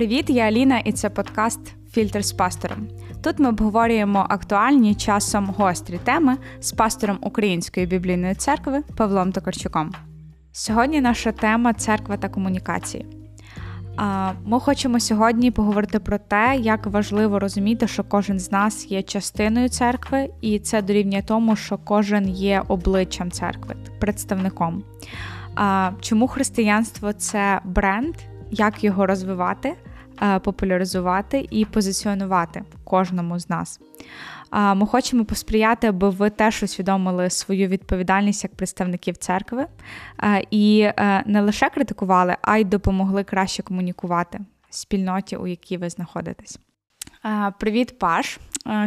Привіт, я Аліна, і це подкаст Фільтр з пастором. Тут ми обговорюємо актуальні часом гострі теми з пастором Української біблійної церкви Павлом Токарчуком. Сьогодні наша тема церква та комунікації. Ми хочемо сьогодні поговорити про те, як важливо розуміти, що кожен з нас є частиною церкви, і це дорівнює тому, що кожен є обличчям церкви, представником. Чому християнство це бренд, як його розвивати, популяризувати і позиціонувати кожному з нас? Ми хочемо посприяти, аби ви теж усвідомили свою відповідальність як представників церкви і е, не лише критикували, а й допомогли краще комунікувати спільноті, у якій ви знаходитесь. Привіт, Паш!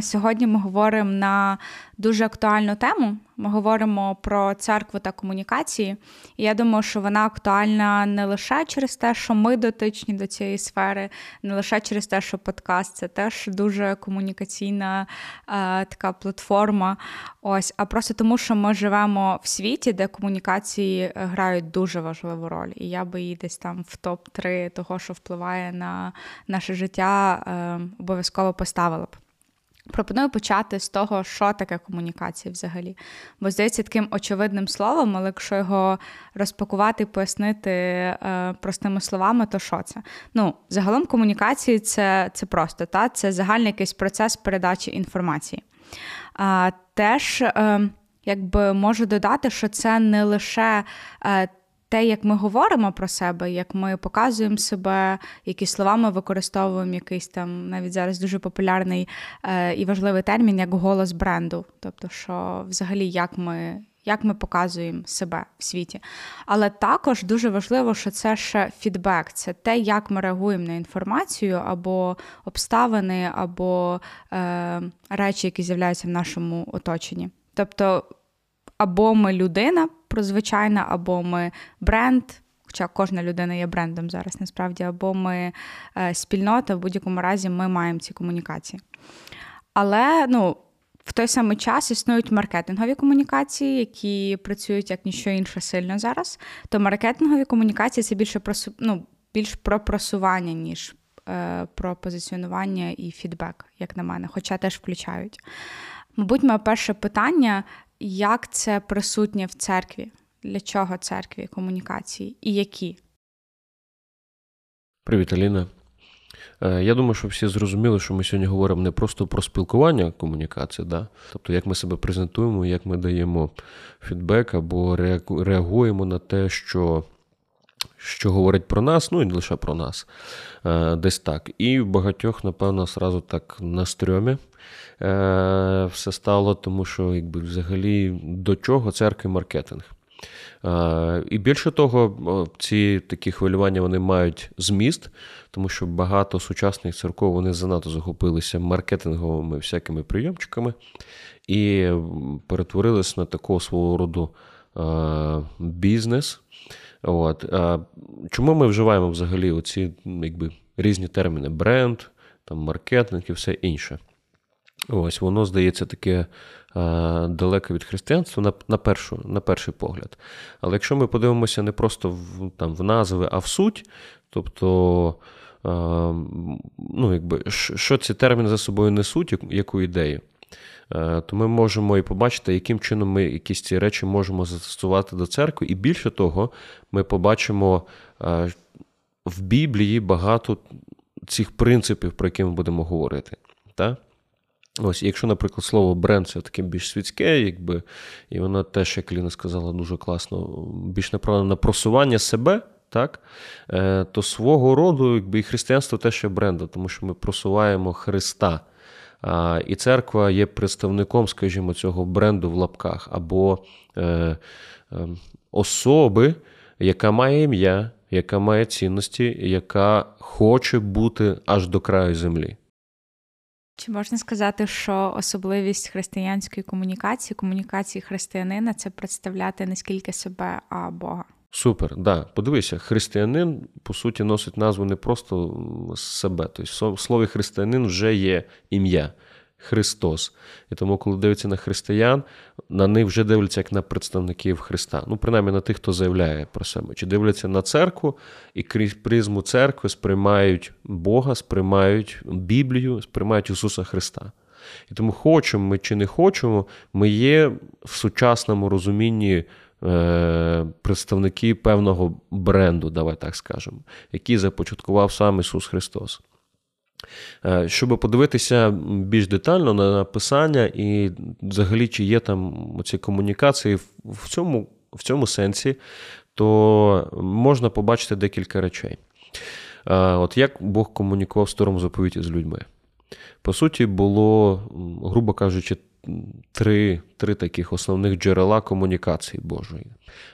Сьогодні ми говоримо на дуже актуальну тему. Ми говоримо про церкву та комунікації. І я думаю, що вона актуальна не лише через те, що ми дотичні до цієї сфери, не лише через те, що подкаст це теж дуже комунікаційна е, така платформа. Ось, а просто тому, що ми живемо в світі, де комунікації грають дуже важливу роль. І я би її десь там в топ-3 того, що впливає на наше життя, е, обов'язково поставила б. Пропоную почати з того, що таке комунікація взагалі. Бо здається, таким очевидним словом, але якщо його розпакувати і пояснити е, простими словами, то що це? Ну, загалом комунікації це це просто, та? це загальний якийсь процес передачі інформації. А, Теж, е, якби можу додати, що це не лише. Те, як ми говоримо про себе, як ми показуємо себе, які слова ми використовуємо, якийсь там навіть зараз дуже популярний е, і важливий термін, як голос бренду. Тобто, що взагалі як ми. Як ми показуємо себе в світі. Але також дуже важливо, що це ще фідбек, це те, як ми реагуємо на інформацію, або обставини, або е, речі, які з'являються в нашому оточенні. Тобто, або ми людина прозвичайна, або ми бренд. Хоча кожна людина є брендом зараз, насправді, або ми е, спільнота, в будь-якому разі ми маємо ці комунікації. Але ну, в той самий час існують маркетингові комунікації, які працюють як ніщо інше сильно зараз. То маркетингові комунікації це більше про ну, більш про просування, ніж е, про позиціонування і фідбек, як на мене, хоча теж включають. Мабуть, моє перше питання як це присутнє в церкві? Для чого церкві комунікації і які? Привіт, Аліна. Е, я думаю, що всі зрозуміли, що ми сьогодні говоримо не просто про спілкування комунікації, да? тобто як ми себе презентуємо, як ми даємо фідбек або реагуємо на те, що що говорить про нас, ну і не лише про нас, е, десь так. І багатьох, напевно, сразу так на стрьомі все стало, тому що якби взагалі до чого церкви маркетинг. Е, і більше того, ці такі хвилювання вони мають зміст, тому що багато сучасних церков вони занадто захопилися маркетинговими всякими прийомчиками і перетворилися на такого свого роду бізнес. От. Чому ми вживаємо взагалі оці якби, різні терміни: бренд, там, маркетинг і все інше? Ось воно здається таке а, далеке від християнства на на, першу, на перший погляд. Але якщо ми подивимося не просто в там, в назви, а в суть, тобто, а, ну, якби, що ці терміни за собою несуть, яку ідею, Е, то ми можемо і побачити, яким чином ми якісь ці речі можемо застосувати до церкви. І більше того, ми побачимо е, в Біблії багато цих принципів, про які ми будемо говорити. Так? Ось, якщо, наприклад, слово бренд це таке більш світське, якби, і воно теж, як Ліна сказала, дуже класно, більш направлено на просування себе, так, е, то свого роду якби, і християнство теж є брендом, тому що ми просуваємо Христа. І церква є представником, скажімо, цього бренду в лапках, або е, е, особи, яка має ім'я, яка має цінності, яка хоче бути аж до краю землі. Чи можна сказати, що особливість християнської комунікації, комунікації християнина це представляти не скільки себе, а Бога? Супер, да. Подивися, християнин, по суті, носить назву не просто себе. Тобто, в слові християнин вже є ім'я. Христос. І тому, коли дивиться на християн, на них вже дивляться як на представників Христа. Ну, принаймні на тих, хто заявляє про себе. Чи дивляться на церкву і крізь призму церкви сприймають Бога, сприймають Біблію, сприймають Ісуса Христа. І тому хочемо ми чи не хочемо, ми є в сучасному розумінні. Е, представники певного бренду, давай так скажемо, який започаткував сам Ісус Христос. Е, щоб подивитися більш детально на написання, і взагалі, чи є там ці комунікації в цьому, в цьому сенсі, то можна побачити декілька речей. Е, от як Бог комунікував в старому заповіті з людьми. По суті, було, грубо кажучи, три три таких основних джерела комунікації Божої.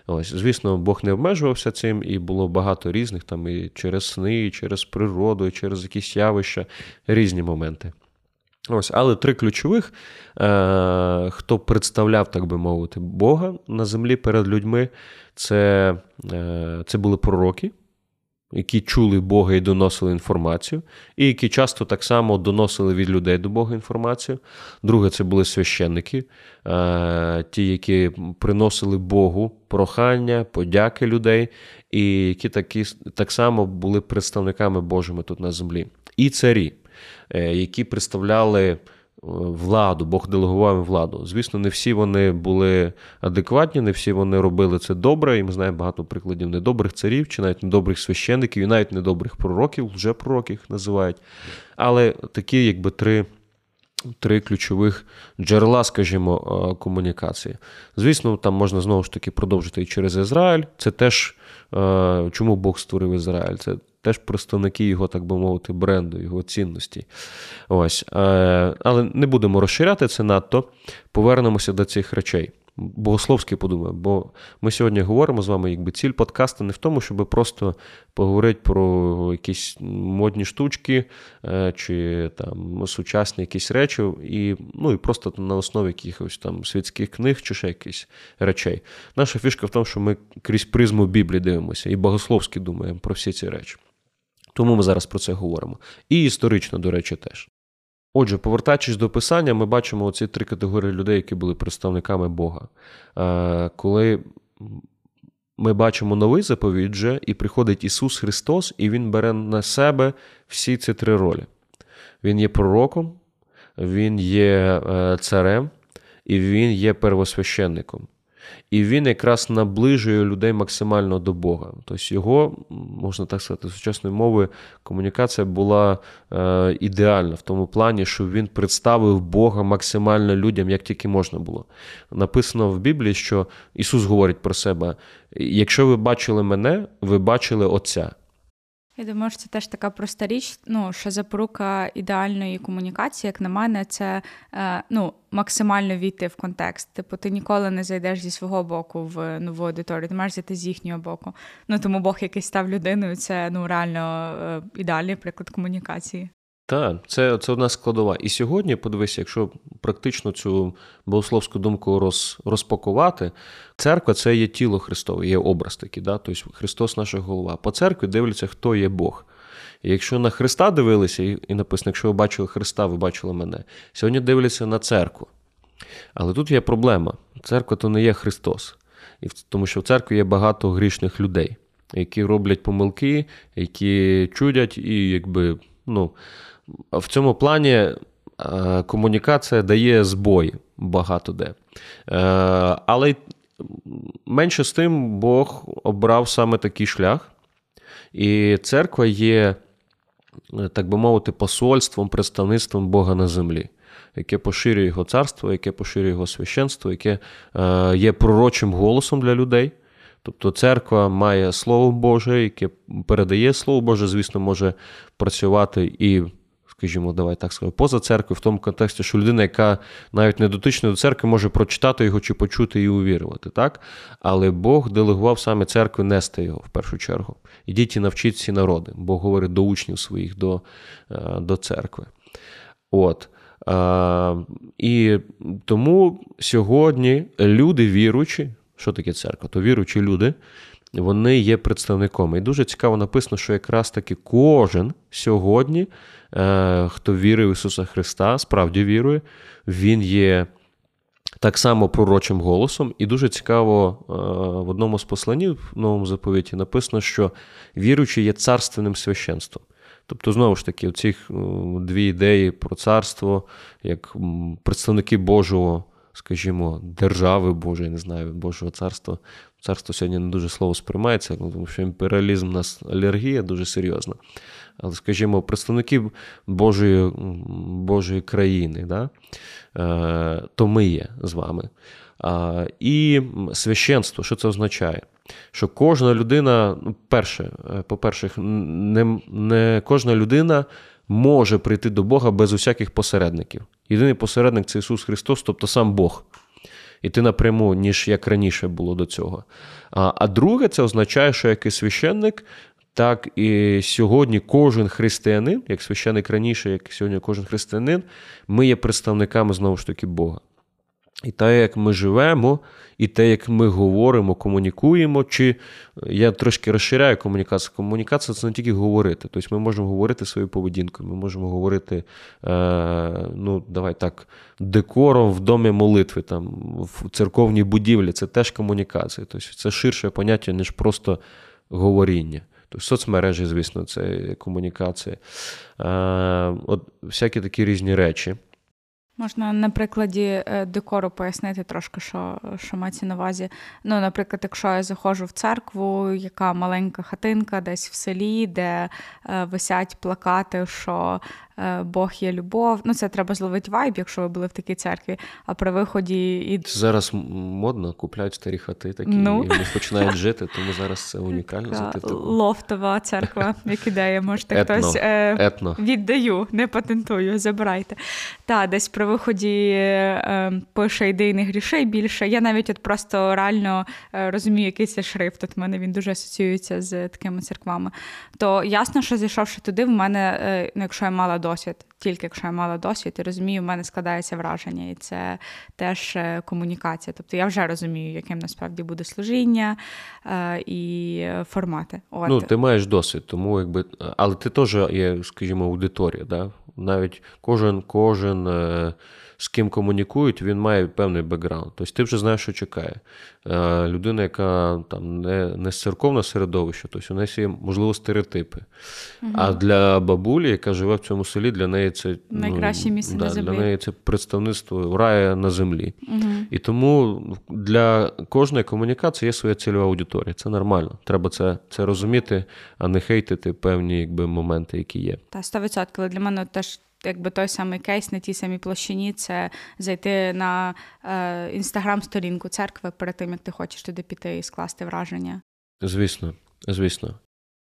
Ось, Звісно, Бог не обмежувався цим, і було багато різних там і через сни, і через природу, і через якісь явища, різні моменти. Ось, Але три ключових, е, хто представляв, так би мовити, Бога на землі перед людьми, це, е, це були пророки які чули Бога і доносили інформацію, і які часто так само доносили від людей до Бога інформацію. Друге, це були священники, е, ті, які приносили Богу прохання, подяки людей, і які такі, так само були представниками Божими тут на землі. І царі, е, які представляли владу, Бог делегував їм владу. Звісно, не всі вони були адекватні, не всі вони робили це добре, і ми знаємо багато прикладів недобрих царів, чи навіть недобрих священників, і навіть недобрих пророків, вже пророків називають. Але такі, якби три. Три ключових джерела, скажімо, комунікації. Звісно, там можна знову ж таки продовжити і через Ізраїль. Це теж чому Бог створив Ізраїль? Це теж представники його, так би мовити, бренду, його цінності. Ось. Е, але не будемо розширяти це надто. Повернемося до цих речей. Богословськи подумаю, бо ми сьогодні говоримо з вами, якби ціль подкасту не в тому, щоб просто поговорити про якісь модні штучки е, чи там сучасні якісь речі, і ну, і просто на основі якихось там світських книг чи ще якихось речей. Наша фішка в тому, що ми крізь призму Біблії дивимося і богословськи думаємо про всі ці речі. Тому ми зараз про це говоримо. І історично, до речі, теж. Отже, повертаючись до писання, ми бачимо оці три категорії людей, які були представниками Бога. Е, коли ми бачимо новий заповідь і приходить Ісус Христос, і Він бере на себе всі ці три ролі. Він є пророком, Він є е, царем, і Він є первосвященником. І він якраз наближує людей максимально до Бога. Тобто його, можна так сказати, сучасною мовою комунікація була е, ідеальна в тому плані, що він представив Бога максимально людям, як тільки можна було. Написано в Біблії, що Ісус говорить про себе: якщо ви бачили мене, ви бачили Отця. Я думаю, що це теж така проста річ. Ну що запорука ідеальної комунікації, як на мене, це е, ну максимально війти в контекст. Типу, ти ніколи не зайдеш зі свого боку в нову аудиторію, ти маєш зайти з їхнього боку. Ну тому Бог, який став людиною, це ну реально е, ідеальний приклад комунікації. Так, це це одна складова. І сьогодні, подивися, якщо практично цю богословську думку роз, розпакувати, церква це є тіло Христове, є образ такий, да? тобто Христос наша голова. По церкві дивляться, хто є Бог. І якщо на Христа дивилися, і написано, якщо ви бачили Христа, ви бачили мене. Сьогодні дивляться на церкву. Але тут є проблема. Церква то не є Христос. І Тому що в церкві є багато грішних людей, які роблять помилки, які чудять і якби. ну, в цьому плані е, комунікація дає збої багато де. Е, але менше з тим Бог обрав саме такий шлях. І церква є, так би мовити, посольством, представництвом Бога на землі, яке поширює його царство, яке поширює його священство, яке е, є пророчим голосом для людей. Тобто церква має Слово Боже, яке передає Слово Боже, звісно, може працювати і скажімо, давай так скажемо, поза церквою, в тому контексті, що людина, яка навіть не дотична до церкви, може прочитати його чи почути і увірувати. так? Але Бог делегував саме церкві нести його в першу чергу. Ідіть і навчіть всі народи. Бог говорить до учнів своїх, до, е, до церкви. От. А, І тому сьогодні люди віруючі, що таке церква? То віруючі люди, вони є представником. І дуже цікаво написано, що якраз таки кожен сьогодні, е, хто вірить в Ісуса Христа, справді вірує, Він є. Так само пророчим голосом, і дуже цікаво е, в одному з посланів в новому заповіті написано, що віруючий є царственним священством. Тобто, знову ж таки, ці дві ідеї про царство, як представники Божого, скажімо, держави Божої, не знаю, Божого царства. Царство сьогодні не дуже слово сприймається, тому що імперіалізм у нас алергія дуже серйозна. Але, скажімо, представники Божої Божої країни, да? Е, то ми є з вами. І священство, що це означає? Що кожна людина, ну, перше, е, по-перше, не, не кожна людина може прийти до Бога без усяких посередників. Єдиний посередник це Ісус Христос, тобто сам Бог. І ти напряму, ніж як раніше було до цього. А а друге, це означає, що як і священник, так і сьогодні кожен християнин, як священник раніше, як сьогодні кожен християнин, ми є представниками знову ж таки Бога. І те, як ми живемо, і те, як ми говоримо, комунікуємо, чи я трошки розширяю комунікацію. Комунікація це не тільки говорити. Тобто ми можемо говорити своєю поведінкою, ми можемо говорити, е, ну, давай так, декором в домі молитви, там, в церковній будівлі. Це теж комунікація. Тобто це ширше поняття, ніж просто говоріння. Тобто соцмережі, звісно, це комунікація. Е, от Всякі такі різні речі. Можна на прикладі е, декору пояснити трошки, що що мається на увазі. Ну, наприклад, якщо я заходжу в церкву, яка маленька хатинка десь в селі, де е, висять плакати, що Бог є любов. Ну, це треба зловити вайб, якщо ви були в такій церкві. А при виході і зараз модно купляють старі хати такі ну. і вони починають жити, тому зараз це унікально. Така Лофтова церква, як ідея, можете Етно. хтось е, Етно. віддаю, не патентую, забирайте. Та десь при виході е, пише ідейних грішей більше. Я навіть от просто реально е, розумію, який це шрифт. От в мене він дуже асоціюється з такими церквами. То ясно, що зайшовши туди, в мене, е, ну, якщо я мала досвід, тільки якщо я мала досвід і розумію, в мене складається враження, і це теж е, комунікація. Тобто я вже розумію, яким насправді буде служіння е, і формати. От. Ну, ти маєш досвід, тому якби, але ти теж є, скажімо, аудиторія. Да? Навіть кожен, кожен. З ким комунікують, він має певний бекграунд. Тобто ти вже знаєш, що чекає. Е, людина, яка там не не з середовище, тобто у неї є, можливо, стереотипи. Угу. А для бабулі, яка живе в цьому селі, для неї це ну, найкраще місце да, на землі. Для неї це представництво рая на землі. Угу. І тому для кожної комунікації є своя цільова аудиторія. Це нормально. Треба це це розуміти, а не хейтити певні якби, моменти, які є. Та 100%. Але для мене теж якби той самий кейс на тій самій площині це зайти на е, інстаграм-сторінку церкви перед тим, як ти хочеш туди піти і скласти враження. Звісно, звісно.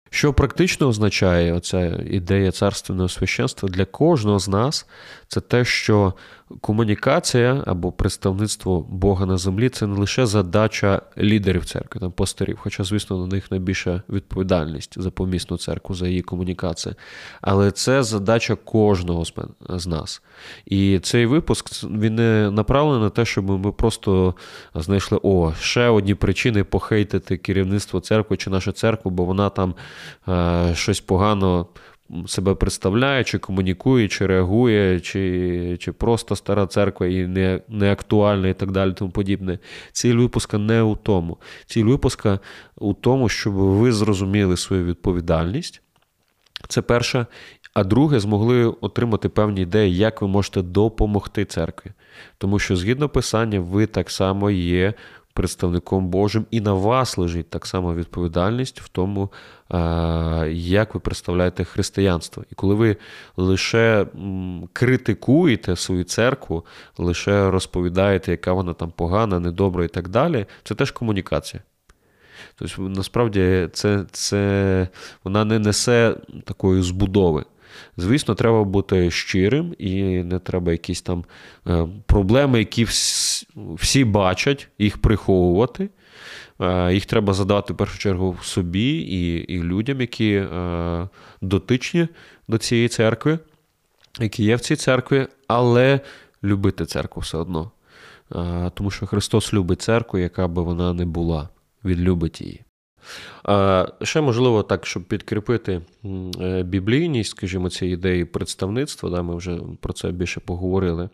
Що практично означає оця ідея царственного священства для кожного з нас, це те, що комунікація або представництво Бога на землі це не лише задача лідерів церкви, там пастирів, хоча, звісно, на них найбільша відповідальність за помісну церкву, за її комунікацію. Але це задача кожного з нас. І цей випуск він не направлений на те, щоб ми просто знайшли о, ще одні причини похейтити керівництво церкви чи нашу церкву, бо вона там щось погано себе представляє, чи комунікує, чи реагує, чи чи просто стара церква і не не актуальна, і так далі, тому подібне. Ціль випуска не у тому. Ціль випуска у тому, щоб ви зрозуміли свою відповідальність. Це перше. А друге, змогли отримати певні ідеї, як ви можете допомогти церкві. Тому що, згідно писання, ви так само є представником Божим, і на вас лежить так само відповідальність в тому, як ви представляєте християнство. І коли ви лише критикуєте свою церкву, лише розповідаєте, яка вона там погана, недобра і так далі, це теж комунікація. Тобто, насправді, це, це, вона не несе такої збудови. Звісно, треба бути щирим, і не треба якісь там е, проблеми, які всі бачать, їх приховувати. Е, їх треба задати в першу чергу собі і і людям, які е, дотичні до цієї церкви, які є в цій церкві, але любити церкву все одно. Тому що Христос любить церкву, яка би вона не була. Він любить її. Ще можливо так, щоб підкріпити е, біблійність, скажімо, цієї ідеї представництва, да, ми вже про це більше поговорили.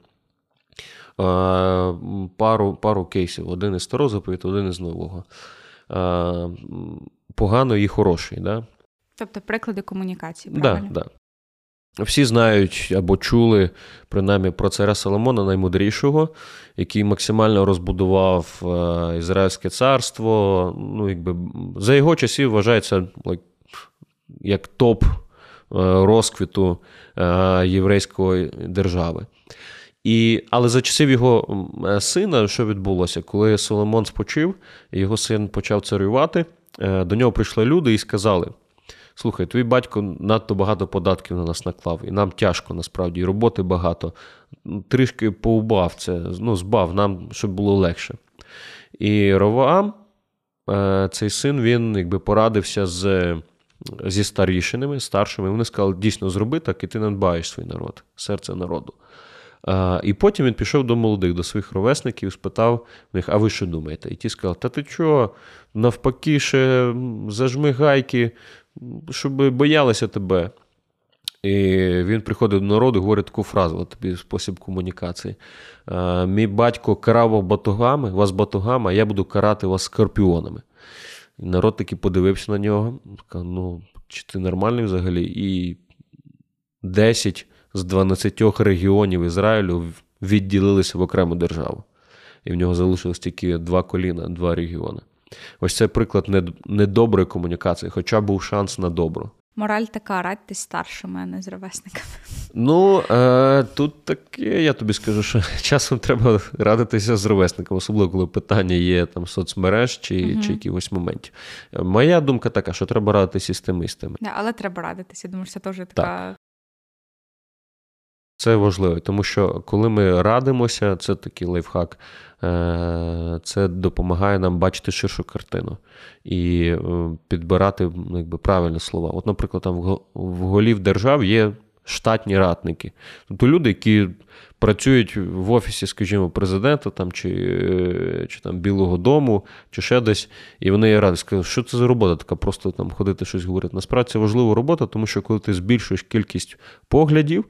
Пару пару кейсів: один із старого заповіту, один із нового. Поганий і хороший. Да? Тобто приклади комунікації. правильно? Да, да. Всі знають або чули принаймні про царя Соломона наймудрішого, який максимально розбудував е, Ізраїльське царство. Ну, якби За його часів вважається як топ е, розквіту е, єврейської держави. І, Але за часів його сина, що відбулося, коли Соломон спочив, його син почав царювати, до нього прийшли люди і сказали слухай, твій батько надто багато податків на нас наклав, і нам тяжко насправді, і роботи багато. Трішки поубав це, ну, збав нам, щоб було легше. І Роваам, е, цей син, він якби порадився з. Зі старішинами, старшими, вони сказали, дійсно зроби так, і ти надбаєш свій народ, серце народу. А, І потім він пішов до молодих, до своїх ровесників, спитав в них, а ви що думаєте? І ті сказали, та ти чого, навпаки, ще зажми гайки, щоб боялися тебе. І він приходить до народу і говорить таку фразу, от тобі спосіб комунікації. Мій батько карав батогами, вас батогами, а я буду карати вас скорпіонами. І народ таки подивився на нього, сказав, ну, чи ти нормальний взагалі? І 10 з 12 регіонів Ізраїлю відділилися в окрему державу. І в нього залишилось тільки два коліна, два регіони. Ось це приклад недоброї комунікації, хоча був шанс на добру. Мораль така, радьтесь старшими, а не з ровесниками. Ну, е, тут таке, я тобі скажу, що часом треба радитися з ровесниками, особливо коли питання є там соцмереж чи угу. чи якихось моментів. Моя думка така, що треба радитися з тими і з тими. Але треба радитися. Думаю, що це теж така так. Це важливо, тому що коли ми радимося, це такий лайфхак, е, це допомагає нам бачити ширшу картину і е, підбирати якби, правильні слова. От, наприклад, там в голів держав є штатні радники, тобто люди, які працюють в офісі, скажімо, президента там, чи е, чи там Білого Дому, чи ще десь, і вони є раді. Сказали, що це за робота, така просто там ходити щось говорити. Насправді це важлива робота, тому що коли ти збільшуєш кількість поглядів.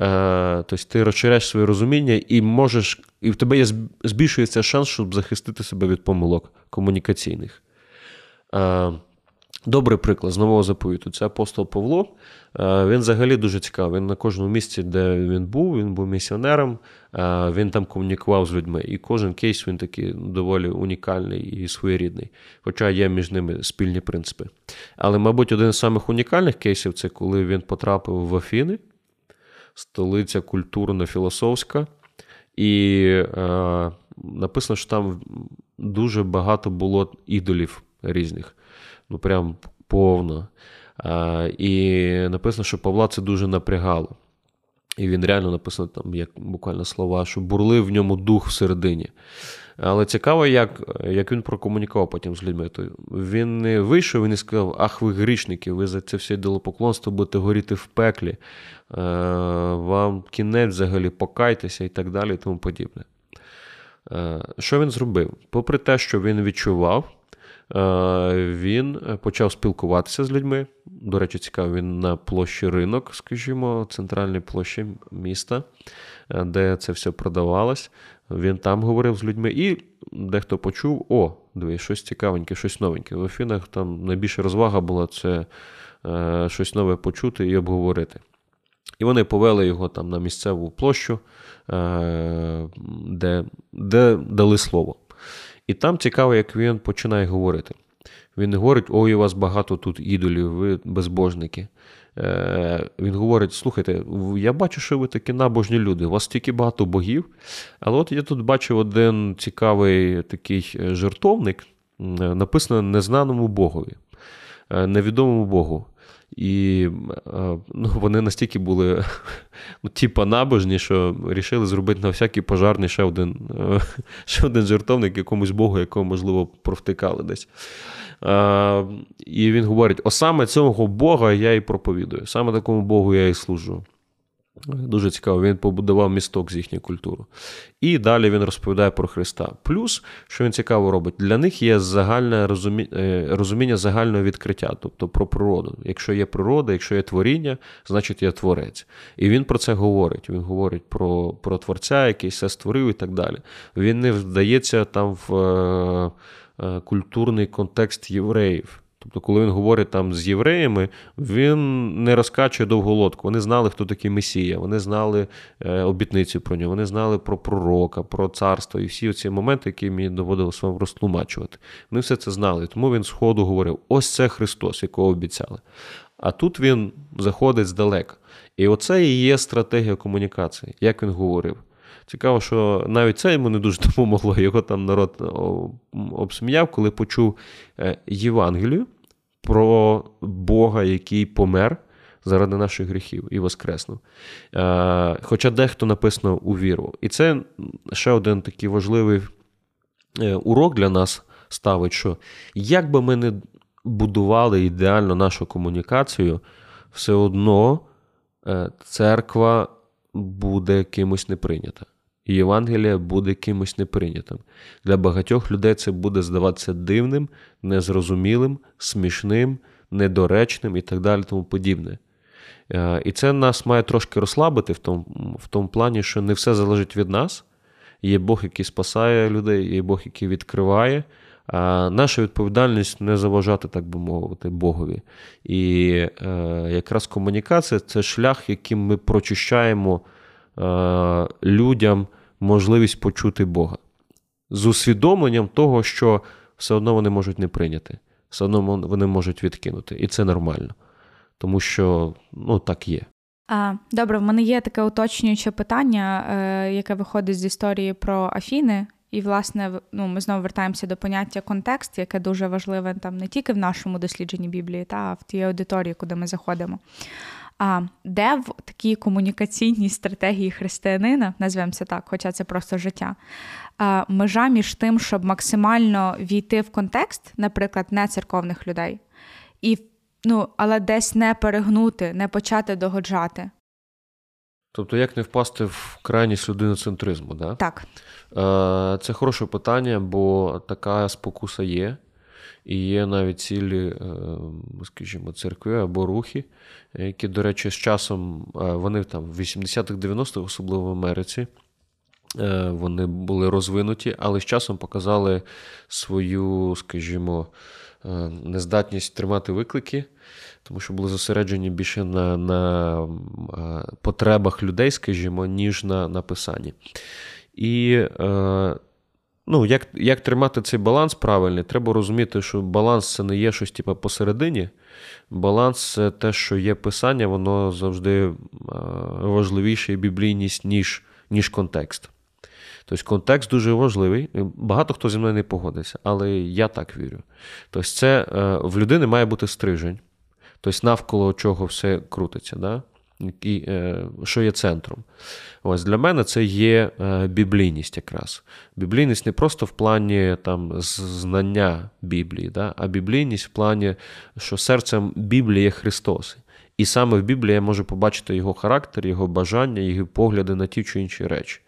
Е, тобто ти розширяєш своє розуміння і можеш, і в тебе є збільшується шанс, щоб захистити себе від помилок комунікаційних. Е, добрий приклад з нового заповіту це апостол Павло. Е, він взагалі дуже цікавий. Він на кожному місці, де він був, він був місіонером, він там комунікував з людьми. І кожен кейс він такий доволі унікальний і своєрідний, хоча є між ними спільні принципи. Але, мабуть, один з самих унікальних кейсів це коли він потрапив в Афіни столиця культурно-філософська. І е, написано, що там дуже багато було ідолів різних. Ну, прям повно. Е, і написано, що Павла це дуже напрягало. І він реально написано там, як буквально слова, що бурлив в ньому дух всередині. Але цікаво, як як він прокомунікував потім з людьми. То Він не вийшов і сказав, ах, ви грішники, ви за це все поклонство будете горіти в пеклі, е, вам кінець взагалі покайтеся і так далі, і тому подібне. Е, що він зробив? Попри те, що він відчував, він почав спілкуватися з людьми. До речі, цікаво, він на площі ринок, скажімо, центральній площі міста, де це все продавалось. Він там говорив з людьми, і дехто почув: о, диви, щось цікавеньке, щось новеньке. В Афінах там найбільша розвага була це е, щось нове почути і обговорити. І вони повели його там на місцеву площу, е, де, де дали слово. І там цікаво, як він починає говорити. Він не говорить, ой, у вас багато тут ідолів, ви безбожники. Е, він говорить: слухайте, я бачу, що ви такі набожні люди, у вас стільки багато богів. Але от я тут бачив один цікавий такий е, жертовник, е, написано незнаному Богові, невідомому Богу. І ну, вони настільки були ну, типа набожні, що рішили зробити на всякий пожарний ще один ще один жертовник якомусь Богу, якого, можливо, провтикали десь. Е, І він говорить: о саме цього Бога я і проповідую, саме такому Богу я і служу. Дуже цікаво, він побудував місток з їхньою культурою. І далі він розповідає про Христа. Плюс, що він цікаво робить, для них є загальне розумі... Е, розуміння загального відкриття, тобто про природу. Якщо є природа, якщо є творіння, значить є творець. І він про це говорить. Він говорить про про творця, який все створив і так далі. Він не вдається там в е, е, культурний контекст євреїв. Тобто, коли він говорить там з євреями, він не розкачує довголодку. Вони знали, хто такий Месія, вони знали е, обітницю про нього, вони знали про пророка, про царство і всі ці моменти, які мені доводилося вам розтлумачувати. Вони все це знали. Тому він з ходу говорив: ось це Христос, якого обіцяли. А тут він заходить здалека. І оце і є стратегія комунікації, як він говорив. Цікаво, що навіть це йому не дуже допомогло. Його там народ обсміяв, коли почув е, Євангелію про Бога, який помер заради наших гріхів і воскреснув. Е, хоча дехто написано у віру. І це ще один такий важливий е, урок для нас ставить, що як би ми не будували ідеально нашу комунікацію, все одно церква буде кимось не прийнята і Євангелія буде кимось неприйнятим. Для багатьох людей це буде здаватися дивним, незрозумілим, смішним, недоречним і так далі, тому подібне. Е, і це нас має трошки розслабити в тому, в тому плані, що не все залежить від нас. Є Бог, який спасає людей, є Бог, який відкриває. А наша відповідальність не заважати, так би мовити, Богові. І е, якраз комунікація це шлях, яким ми прочищаємо людям можливість почути Бога з усвідомленням того, що все одно вони можуть не прийняти, все одно вони можуть відкинути. І це нормально, тому що ну, так є. Добре, в мене є таке уточнююче питання, е, яке виходить з історії про Афіни. І, власне, ну, ми знову вертаємося до поняття контекст, яке дуже важливе там не тільки в нашому дослідженні Біблії, та в тій аудиторії, куди ми заходимо. А де в такій комунікаційній стратегії християнина, назвемо це так, хоча це просто життя, межа між тим, щоб максимально війти в контекст, наприклад, не церковних людей, і ну, але десь не перегнути, не почати догоджати. Тобто, як не впасти в крайність людиноцентризму, да? так? Е, це хороше питання, бо така спокуса є. І є навіть цілі, е, скажімо, церкви або рухи, які, до речі, з часом е, вони там в 80-х, 90-х, особливо в Америці, е, вони були розвинуті, але з часом показали свою, скажімо, нездатність тримати виклики, тому що були зосереджені більше на на потребах людей, скажімо, ніж на написанні. І Ну, як як тримати цей баланс правильний, треба розуміти, що баланс це не є щось типу, посередині. Баланс це те, що є писання, воно завжди важливіше і біблійність, ніж ніж контекст. Тобто контекст дуже важливий. Багато хто зі мною не погодиться, але я так вірю. Тобто, це е, в людини має бути стрижень, тобто навколо чого все крутиться. Да? І, е, що є центром. Ось Для мене це є е, біблійність якраз. Біблійність не просто в плані там, знання Біблії, да? а біблійність в плані, що серцем Біблії є Христос. І саме в Біблії я можу побачити його характер, його бажання, його погляди на ті чи інші речі.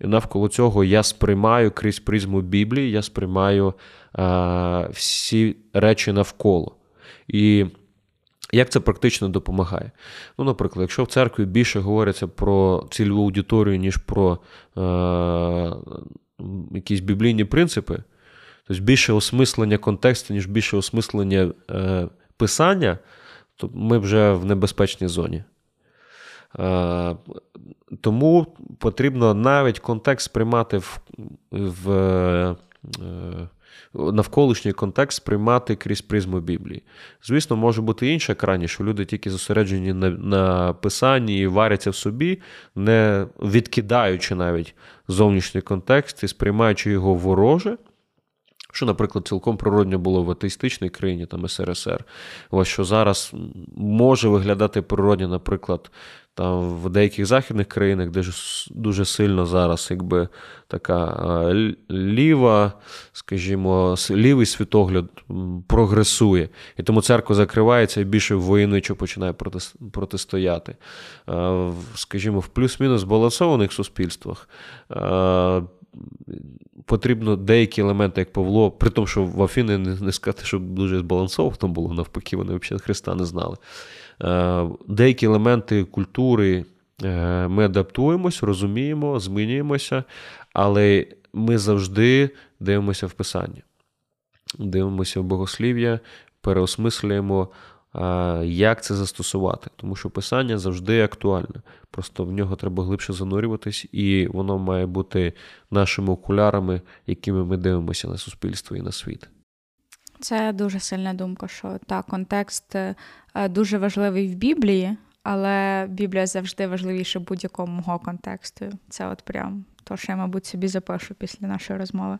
І навколо цього я сприймаю крізь призму Біблії, я сприймаю а, е, всі речі навколо. І як це практично допомагає? Ну, Наприклад, якщо в церкві більше говориться про цільову аудиторію, ніж про е, якісь біблійні принципи, тобто більше осмислення контексту, ніж більше осмислення е, писання, то ми вже в небезпечній зоні. Е, тому потрібно навіть контекст сприймати в. в е, навколишній контекст сприймати крізь призму Біблії. Звісно, може бути інша крайність, що люди тільки зосереджені на на писанні і варяться в собі, не відкидаючи навіть зовнішній контекст і сприймаючи його вороже. Що, наприклад, цілком природньо було в атеїстичній країні, там СРСР. Ось що зараз може виглядати природньо, наприклад, там в деяких західних країнах, де дуже сильно зараз якби така ліва, скажімо, лівий світогляд прогресує. І тому церква закривається і більше воєничо починає протистояти. Скажімо, в плюс-мінус збалансованих суспільствах. Потрібно деякі елементи, як Павло, при тому, що в Афіни не сказати, що дуже збалансовано було, навпаки, вони взагалі Христа не знали. Е, деякі елементи культури е, ми адаптуємось, розуміємо, змінюємося, але ми завжди дивимося в Писання, дивимося в богослів'я, переосмислюємо, е, як це застосувати. Тому що Писання завжди актуальне. Просто в нього треба глибше занурюватись, і воно має бути нашими окулярами, якими ми дивимося на суспільство і на світ. Це дуже сильна думка, що та контекст е, дуже важливий в Біблії, але Біблія завжди важливіша будь-якого мого контексту. Це от прям то, що я, мабуть, собі запишу після нашої розмови.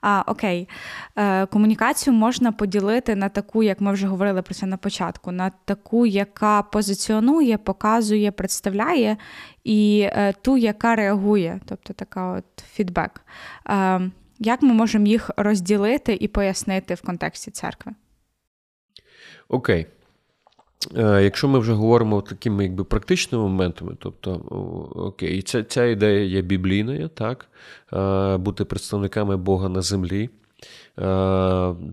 А, Окей, Е, комунікацію можна поділити на таку, як ми вже говорили про це на початку, на таку, яка позиціонує, показує, представляє, і е, ту, яка реагує, тобто така от фідбек. Е, як ми можемо їх розділити і пояснити в контексті церкви? Окей. Е, якщо ми вже говоримо такими якби практичними моментами, тобто окей, ця ця ідея є біблійною, так, е, бути представниками Бога на землі,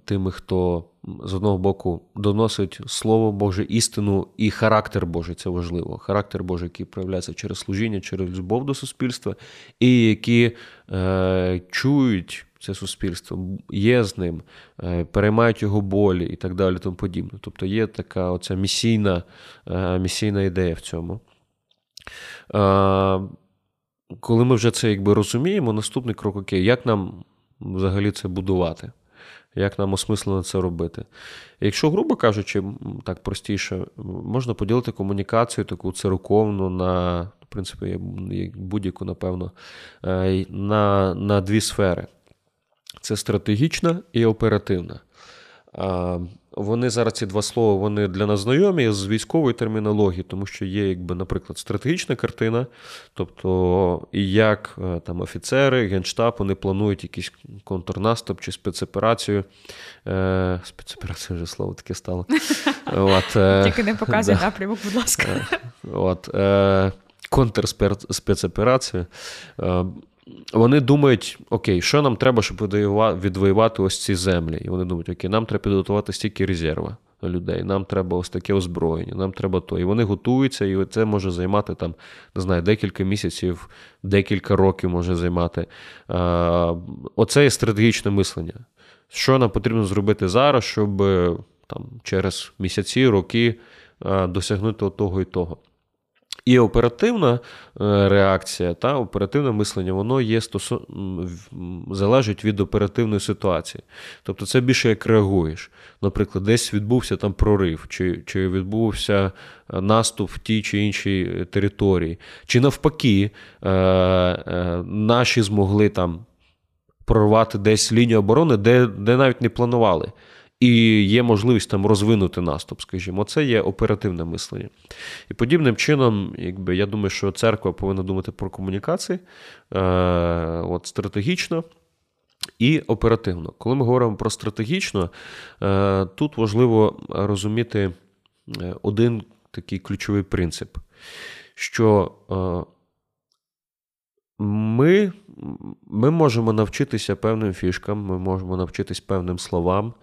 тими, хто з одного боку доносить Слово Боже, істину і характер Божий, це важливо. Характер Божий, який проявляється через служіння, через любов до суспільства, і які е, чують це суспільство, є з ним, е, переймають його болі і так далі. тому подібне. Тобто є така оця місійна, е, місійна ідея в цьому. Е, коли ми вже це якби розуміємо, наступний крок окей, як нам взагалі це будувати? Як нам осмислено це робити? Якщо, грубо кажучи, так простіше, можна поділити комунікацію таку церковну на, в принципі, будь-яку, напевно, на, на дві сфери це стратегічна і оперативна. Вони зараз ці два слова вони для нас знайомі з військової термінології, тому що є, якби, наприклад, стратегічна картина, тобто і як е, там офіцери, генштаб вони планують якийсь контрнаступ чи спецоперацію. Е, спецоперація вже слово таке стало. От, е, Тільки не показуй напрямок, будь ласка. От, Контрспецоперацію. Вони думають, окей, що нам треба, щоб відвоювати ось ці землі. І вони думають, окей, нам треба підготувати стільки резерва людей, нам треба ось таке озброєння, нам треба то. І вони готуються, і це може займати там, не знаю, декілька місяців, декілька років може займати. Оце є стратегічне мислення. Що нам потрібно зробити зараз, щоб там, через місяці, роки досягнути того і того. І оперативна е, реакція та оперативне мислення, воно є стосу... залежить від оперативної ситуації. Тобто це більше як реагуєш. Наприклад, десь відбувся там прорив, чи чи відбувся е, наступ в тій чи іншій е, території, чи навпаки, наші змогли там прорвати десь лінію оборони, де, де навіть не планували і є можливість там розвинути наступ, скажімо, це є оперативне мислення. І подібним чином, якби я думаю, що церква повинна думати про комунікації е, от стратегічно. І оперативно. Коли ми говоримо про стратегічно, е, тут важливо розуміти е, один такий ключовий принцип, що ми ми можемо навчитися певним фішкам, ми можемо навчитись певним словам,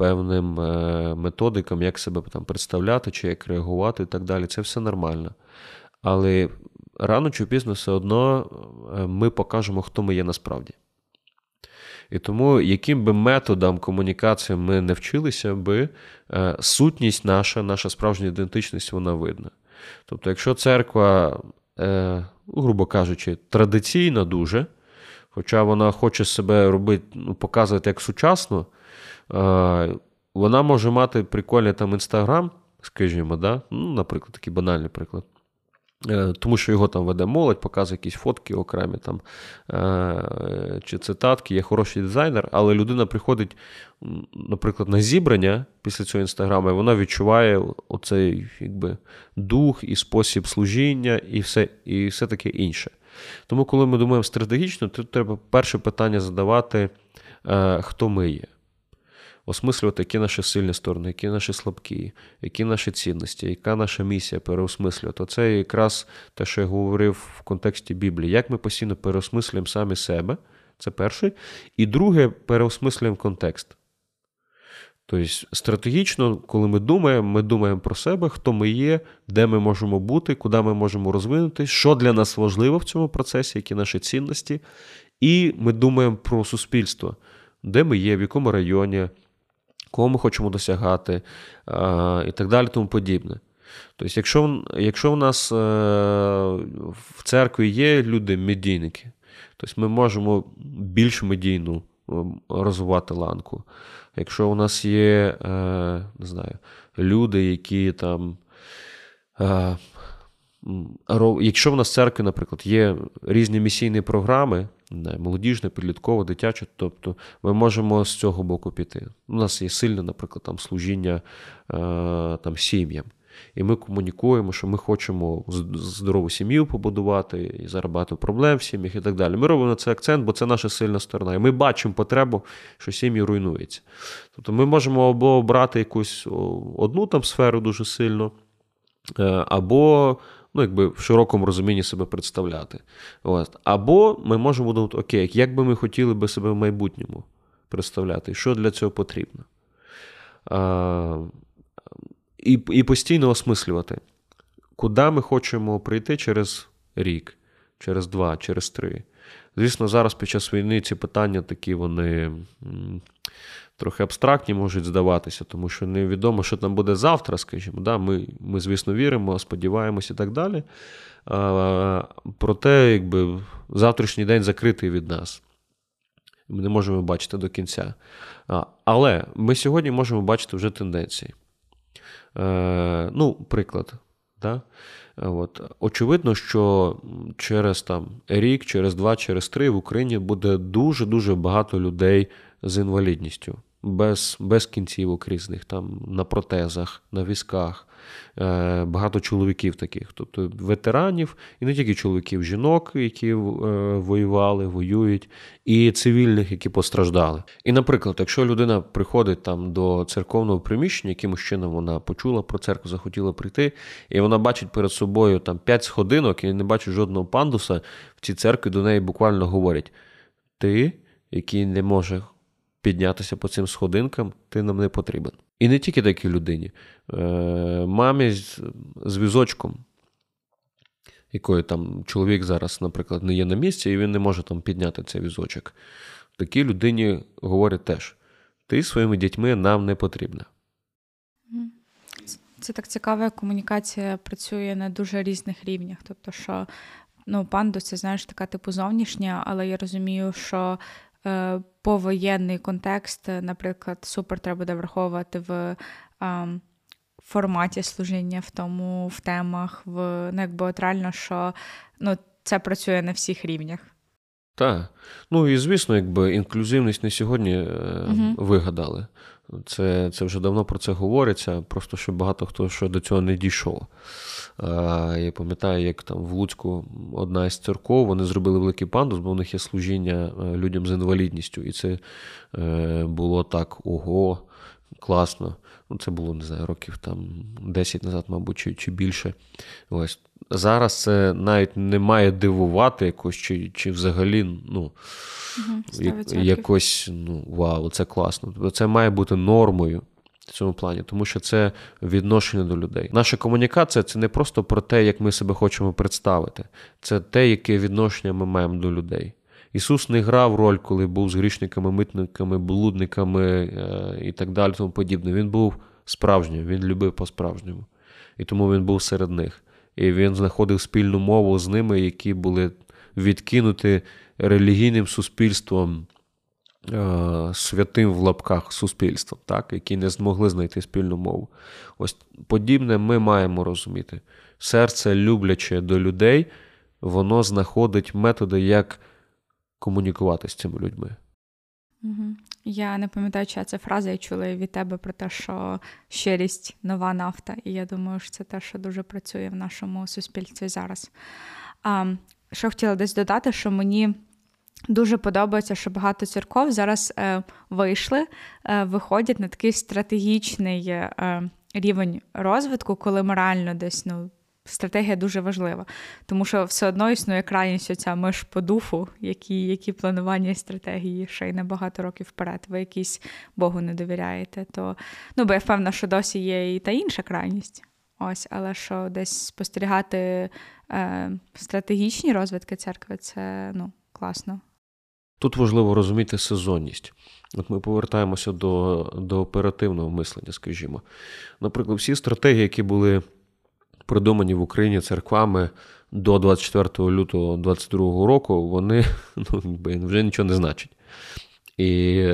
певним е, методикам, як себе там представляти, чи як реагувати і так далі. Це все нормально. Але рано чи пізно все одно е, ми покажемо, хто ми є насправді. І тому, яким би методам комунікації ми не вчилися, би е, сутність наша, наша справжня ідентичність, вона видна. Тобто, якщо церква, грубо кажучи, традиційна дуже, хоча вона хоче себе робити, ну, показувати як сучасно, вона може мати прикольний там інстаграм, скажімо, да? ну, наприклад, такий банальний приклад. Е, тому що його там веде молодь, показує якісь фотки окремі там е, чи цитатки, є хороший дизайнер, але людина приходить, наприклад, на зібрання після цього інстаграму, і вона відчуває оцей якби, дух і спосіб служіння, і все і все таке інше. Тому, коли ми думаємо стратегічно, то треба перше питання задавати, е, хто ми є осмислювати, які наші сильні сторони, які наші слабкі, які наші цінності, яка наша місія переосмислювати. Це якраз те, що я говорив в контексті Біблії, як ми постійно переосмислюємо самі себе, це перше. І друге, переосмислюємо контекст. Тобто, стратегічно, коли ми думаємо, ми думаємо про себе, хто ми є, де ми можемо бути, куди ми можемо розвинутися, що для нас важливо в цьому процесі, які наші цінності. І ми думаємо про суспільство, де ми є, в якому районі, кого ми хочемо досягати і так далі, тому подібне. Тобто, якщо якщо в нас е, в церкві є люди-медійники, тобто ми можемо більш медійну розвивати ланку. Якщо у нас є е, не знаю, люди, які там е, Якщо в нас в церкві, наприклад, є різні місійні програми, молодіжне, підліткове, дитяче, тобто ми можемо з цього боку піти. У нас є сильне, наприклад, там служіння е, там, сім'ям. І ми комунікуємо, що ми хочемо здорову сім'ю побудувати і заробляти проблем в сім'ях і так далі. Ми робимо на це акцент, бо це наша сильна сторона. І ми бачимо потребу, що сім'ї руйнуються. Тобто ми можемо або обрати якусь одну там сферу дуже сильно, е, або ну, якби в широкому розумінні себе представляти. От. Або ми можемо думати, окей, як би ми хотіли би себе в майбутньому представляти, що для цього потрібно. А, І і постійно осмислювати, куди ми хочемо прийти через рік, через два, через три. Звісно, зараз під час війни ці питання такі вони трохи абстрактні можуть здаватися, тому що невідомо, що там буде завтра, скажімо. Да? Ми, ми звісно, віримо, сподіваємося і так далі. А, Проте, якби завтрашній день закритий від нас. Ми не можемо бачити до кінця. А, Але ми сьогодні можемо бачити вже тенденції. Е, Ну, приклад. Да? От. Очевидно, що через там, рік, через два, через три в Україні буде дуже-дуже багато людей з інвалідністю без без кінцівок різних, там на протезах, на візках. Е, багато чоловіків таких, тобто ветеранів, і не тільки чоловіків, жінок, які е, воювали, воюють, і цивільних, які постраждали. І, наприклад, якщо людина приходить там до церковного приміщення, якимось чином вона почула про церкву, захотіла прийти, і вона бачить перед собою там 5 сходинок і не бачить жодного пандуса, в цій церкві до неї буквально говорять: ти, який не може піднятися по цим сходинкам, ти нам не потрібен. І не тільки такій людині, е, мамі з, візочком, якої там чоловік зараз, наприклад, не є на місці, і він не може там підняти цей візочок. Такій людині говорять теж: ти своїми дітьми нам не потрібна. Це так цікаво, як комунікація працює на дуже різних рівнях. Тобто, що ну, пандус це знаєш така типу зовнішня, але я розумію, що повоєнний контекст, наприклад, супер треба буде враховувати в форматі служіння, в тому, в темах, в ну, якби от реально, що ну, це працює на всіх рівнях. Так. Ну і звісно, якби інклюзивність не сьогодні угу. вигадали. Це це вже давно про це говориться, просто що багато хто що до цього не дійшов. Я пам'ятаю, як там в Луцьку одна із церков, вони зробили великий пандус, бо в них є служіння е, людям з інвалідністю. І це е, було так ого, класно. Ну, Це було, не знаю, років там 10 назад, мабуть, чи чи більше. Ось. Зараз це навіть не має дивувати якось, чи чи взагалі ну, якось ну, вау, це класно. Це має бути нормою в цьому плані, тому що це відношення до людей. Наша комунікація це не просто про те, як ми себе хочемо представити, це те, яке відношення ми маємо до людей. Ісус не грав роль, коли був з грішниками, митниками, блудниками е, і так далі. тому подібне. Він був справжнім, він любив по-справжньому. І тому він був серед них. І він знаходив спільну мову з ними, які були відкинуті релігійним суспільством е, святим в лапках суспільством, так, які не змогли знайти спільну мову. Ось подібне ми маємо розуміти. Серце, любляче до людей, воно знаходить методи, як комунікувати з цими людьми. Я не пам'ятаю, чия це фраза, я чула від тебе про те, що щирість нова нафта. І я думаю, що це те, що дуже працює в нашому суспільстві зараз. А, Що хотіла десь додати, що мені. Дуже подобається, що багато церков зараз е, вийшли, е, виходять на такий стратегічний е, рівень розвитку, коли морально десь ну, стратегія дуже важлива, тому що все одно існує крайність оця миш по дуфу, які які планування і стратегії ще й на багато років вперед. Ви якісь Богу не довіряєте. То ну бо я впевнена, що досі є і та інша крайність. Ось, але що десь спостерігати е, стратегічні розвитки церкви, це ну класно. Тут важливо розуміти сезонність. От ми повертаємося до до оперативного мислення, скажімо. Наприклад, всі стратегії, які були придумані в Україні церквами до 24 лютого 2022 року, вони ну, вже нічого не значать. І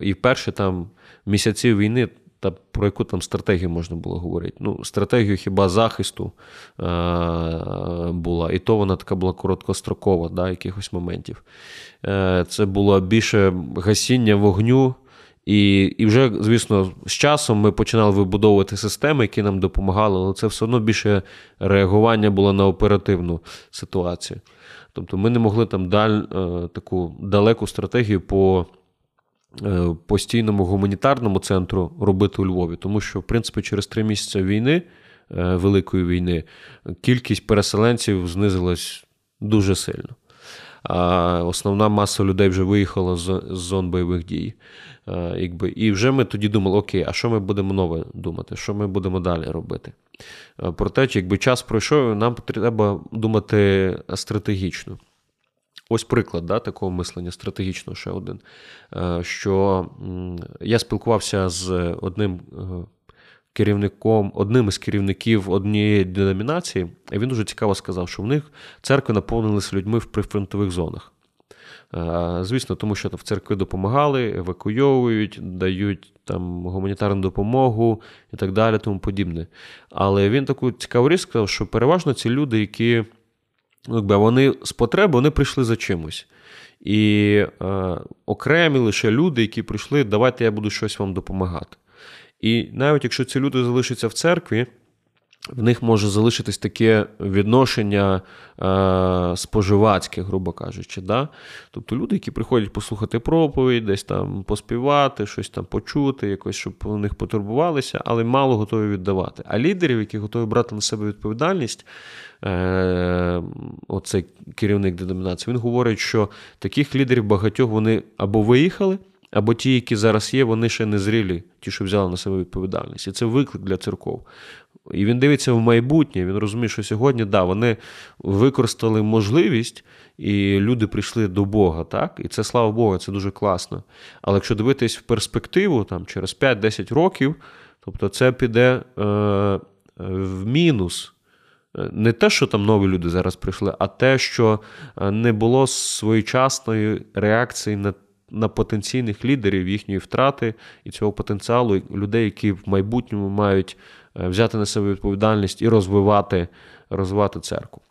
і перші там місяці війни, та про яку там стратегію можна було говорити? Ну, Стратегію хіба захисту е, була, і то вона така була короткострокова, да, якихось моментів. Е, Це було більше гасіння вогню. І і вже, звісно, з часом ми починали вибудовувати системи, які нам допомагали, але це все одно більше реагування було на оперативну ситуацію. Тобто ми не могли там даль, е, таку далеку стратегію по е, постійному гуманітарному центру робити у Львові, тому що, в принципі, через три місяці війни, е, Великої війни, кількість переселенців знизилась дуже сильно. А Основна маса людей вже виїхала з зон бойових дій. Якби, І вже ми тоді думали, окей, а що ми будемо нове думати, що ми будемо далі робити? Проте, якби час пройшов, нам треба думати стратегічно. Ось приклад да, такого мислення стратегічного ще один. Що я спілкувався з одним керівником, одним із керівників однієї деномінації, і він дуже цікаво сказав, що в них церкви наповнилися людьми в прифронтових зонах. Звісно, тому що в церкви допомагали, евакуйовують, дають там гуманітарну допомогу і так далі, тому подібне. Але він таку цікаву річ сказав, що переважно ці люди, які ну, якби, вони з потреби вони прийшли за чимось. І е, окремі лише люди, які прийшли, давайте я буду щось вам допомагати. І навіть якщо ці люди залишаться в церкві, в них може залишитись таке відношення е, споживацьке, грубо кажучи. Да? Тобто люди, які приходять послухати проповідь, десь там поспівати, щось там почути, якось, щоб у них потурбувалися, але мало готові віддавати. А лідерів, які готові брати на себе відповідальність, е, оцей керівник деномінації, він говорить, що таких лідерів багатьох вони або виїхали. Або ті, які зараз є, вони ще не зрілі, ті, що взяли на себе відповідальність. І це виклик для церков. І він дивиться в майбутнє, він розуміє, що сьогодні да, вони використали можливість, і люди прийшли до Бога. так? І це слава Богу, це дуже класно. Але якщо дивитись в перспективу, там, через 5-10 років, тобто це піде е, в мінус. Не те, що там нові люди зараз прийшли, а те, що е, не було своєчасної реакції на на потенційних лідерів їхньої втрати і цього потенціалу людей, які в майбутньому мають е, взяти на себе відповідальність і розвивати, розвивати церкву.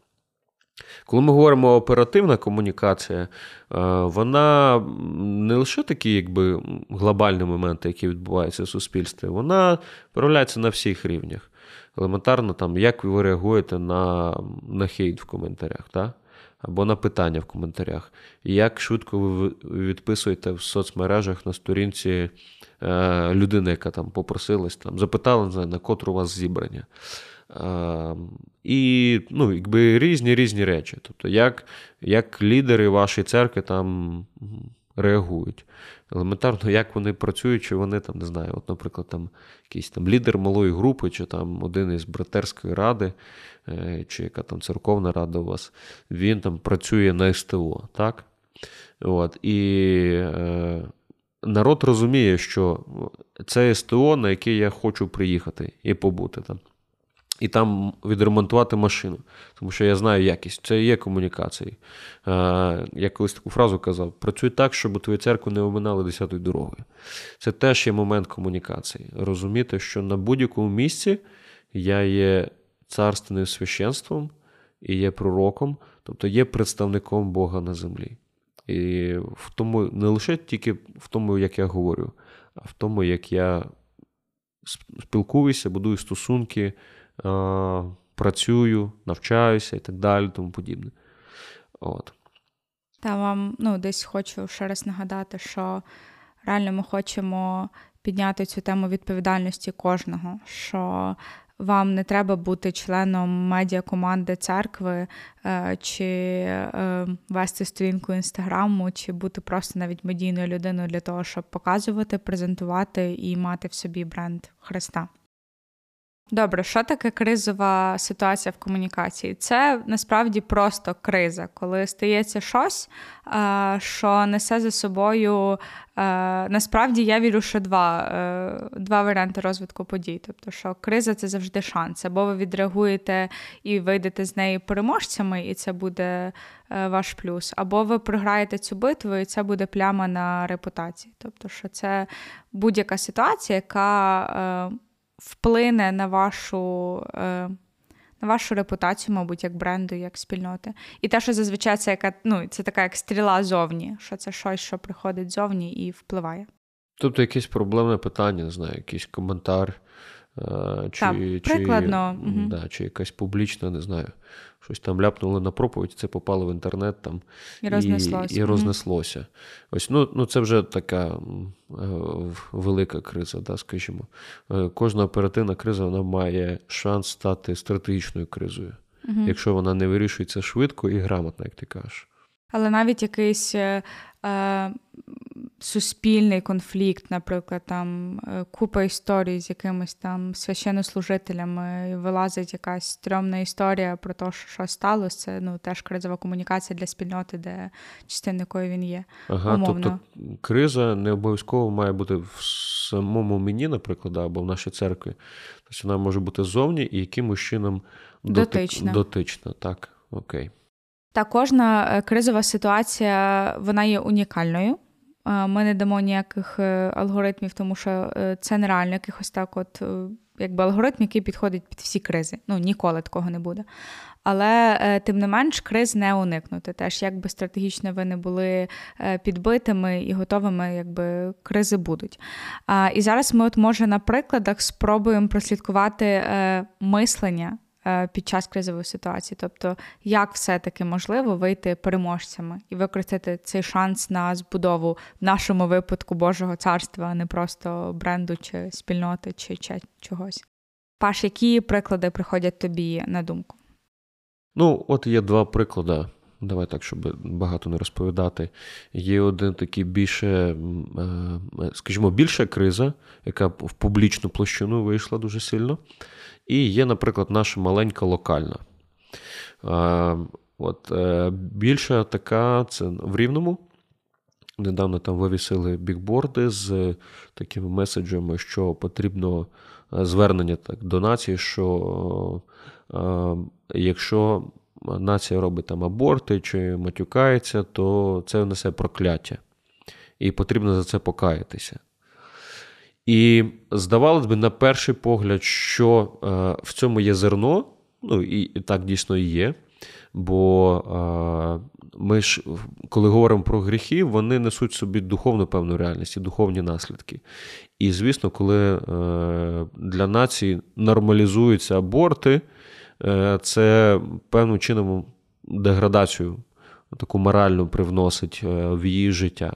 Коли ми говоримо оперативна комунікація, е, вона не лише такі якби, глобальні моменти, які відбуваються в суспільстві, вона проявляється на всіх рівнях. Елементарно, там, як ви реагуєте на на хейт в коментарях. Так? Або на питання в коментарях. Як швидко ви відписуєте в соцмережах на сторінці е, людини, яка там попросилась, там, запитала, на котру у вас зібрання. Е, і ну, якби різні різні речі. Тобто, як як лідери вашої церкви там реагують. Елементарно, як вони працюють, чи вони там, не знаю, от, наприклад, там якийсь там лідер малої групи, чи там один із братерської ради, е, чи яка там церковна рада у вас, він там працює на СТО. так? От, І е, народ розуміє, що це СТО, на яке я хочу приїхати і побути там. І там відремонтувати машину. Тому що я знаю якість, це є комунікації. Я колись таку фразу казав: працюй так, щоб твою церкву не оминали десятою дорогою. Це теж є момент комунікації. Розуміти, що на будь-якому місці я є царственним священством і є пророком, тобто є представником Бога на землі. І в тому не лише тільки в тому, як я говорю, а в тому, як я спілкуюся, будую стосунки, працюю, навчаюся і так далі, тому подібне. От. Та вам ну, десь хочу ще раз нагадати, що реально ми хочемо підняти цю тему відповідальності кожного. що вам не треба бути членом медіакоманди церкви, е, чи е, вести сторінку інстаграму, чи бути просто навіть медійною людиною для того, щоб показувати, презентувати і мати в собі бренд Христа. Добре, що таке кризова ситуація в комунікації? Це насправді просто криза, коли стається щось, е, що несе за собою. Е, насправді я вірю, що два е, два варіанти розвитку подій. Тобто, що криза це завжди шанс. Або ви відреагуєте і вийдете з неї переможцями, і це буде ваш плюс, або ви програєте цю битву, і це буде пляма на репутації. Тобто, що це будь-яка ситуація, яка вплине на вашу е, на вашу репутацію, мабуть, як бренду, як спільноти. І те, що зазвичай це яка, ну, це така як стріла зовні, що це щось, що приходить зовні і впливає. Тобто якесь проблемне питання, не знаю, якийсь коментар. Е, чи, так, прикладно. Чи, угу. да, чи якась публічна, не знаю, щось там ляпнули на проповідь, це попало в інтернет там і рознеслося. І, і рознеслося. Ось, ну, ну Це вже така е, велика криза, да, скажімо. Е, кожна оперативна криза вона має шанс стати стратегічною кризою, угу. якщо вона не вирішується швидко і грамотно, як ти кажеш. Але навіть якийсь е, суспільний конфлікт, наприклад, там е, купа історій з якимись там священнослужителями, вилазить якась стрьомна історія про те, що сталося. Це ну, теж кризова комунікація для спільноти, де частиною він є. Ага, умовно. Тобто криза не обов'язково має бути в самому мені, наприклад, або в нашій церкві. Тобто вона може бути ззовні і якимось чином дотична. дотична. Так, окей. Та кожна е, кризова ситуація вона є унікальною. Е, ми не дамо ніяких е, алгоритмів, тому що це нереально якихось так, от якби алгоритм, який підходить під всі кризи. Ну ніколи такого не буде. Але тим не менш, криз не уникнути. Теж якби стратегічно ви не були підбитими і готовими, якби кризи будуть. І зараз ми, от може, на прикладах спробуємо прослідкувати мислення. Е, під час кризової ситуації. Тобто, як все-таки можливо вийти переможцями і використати цей шанс на збудову в нашому випадку Божого царства, а не просто бренду чи спільноти, чи, чи чогось. Паш, які приклади приходять тобі на думку? Ну, от є два приклади. Давай так, щоб багато не розповідати. Є один такий більше, е, скажімо, більша криза, яка в публічну площину вийшла дуже сильно. І є, наприклад, наша маленька локальна. От, е, Більша така це в Рівному. Недавно там вивісили бікборди з такими меседжами, що потрібно е, звернення так, до нації, що е, якщо нація робить там аборти чи матюкається, то це несе прокляття. І потрібно за це покаятися. І здавалось би, на перший погляд, що е, в цьому є зерно, ну і, і так дійсно і є. Бо е, ми ж, коли говоримо про гріхи, вони несуть собі духовну певну реальність і духовні наслідки. І, звісно, коли е, для нації нормалізуються аборти, це певним чином деградацію таку моральну привносить е, в її життя.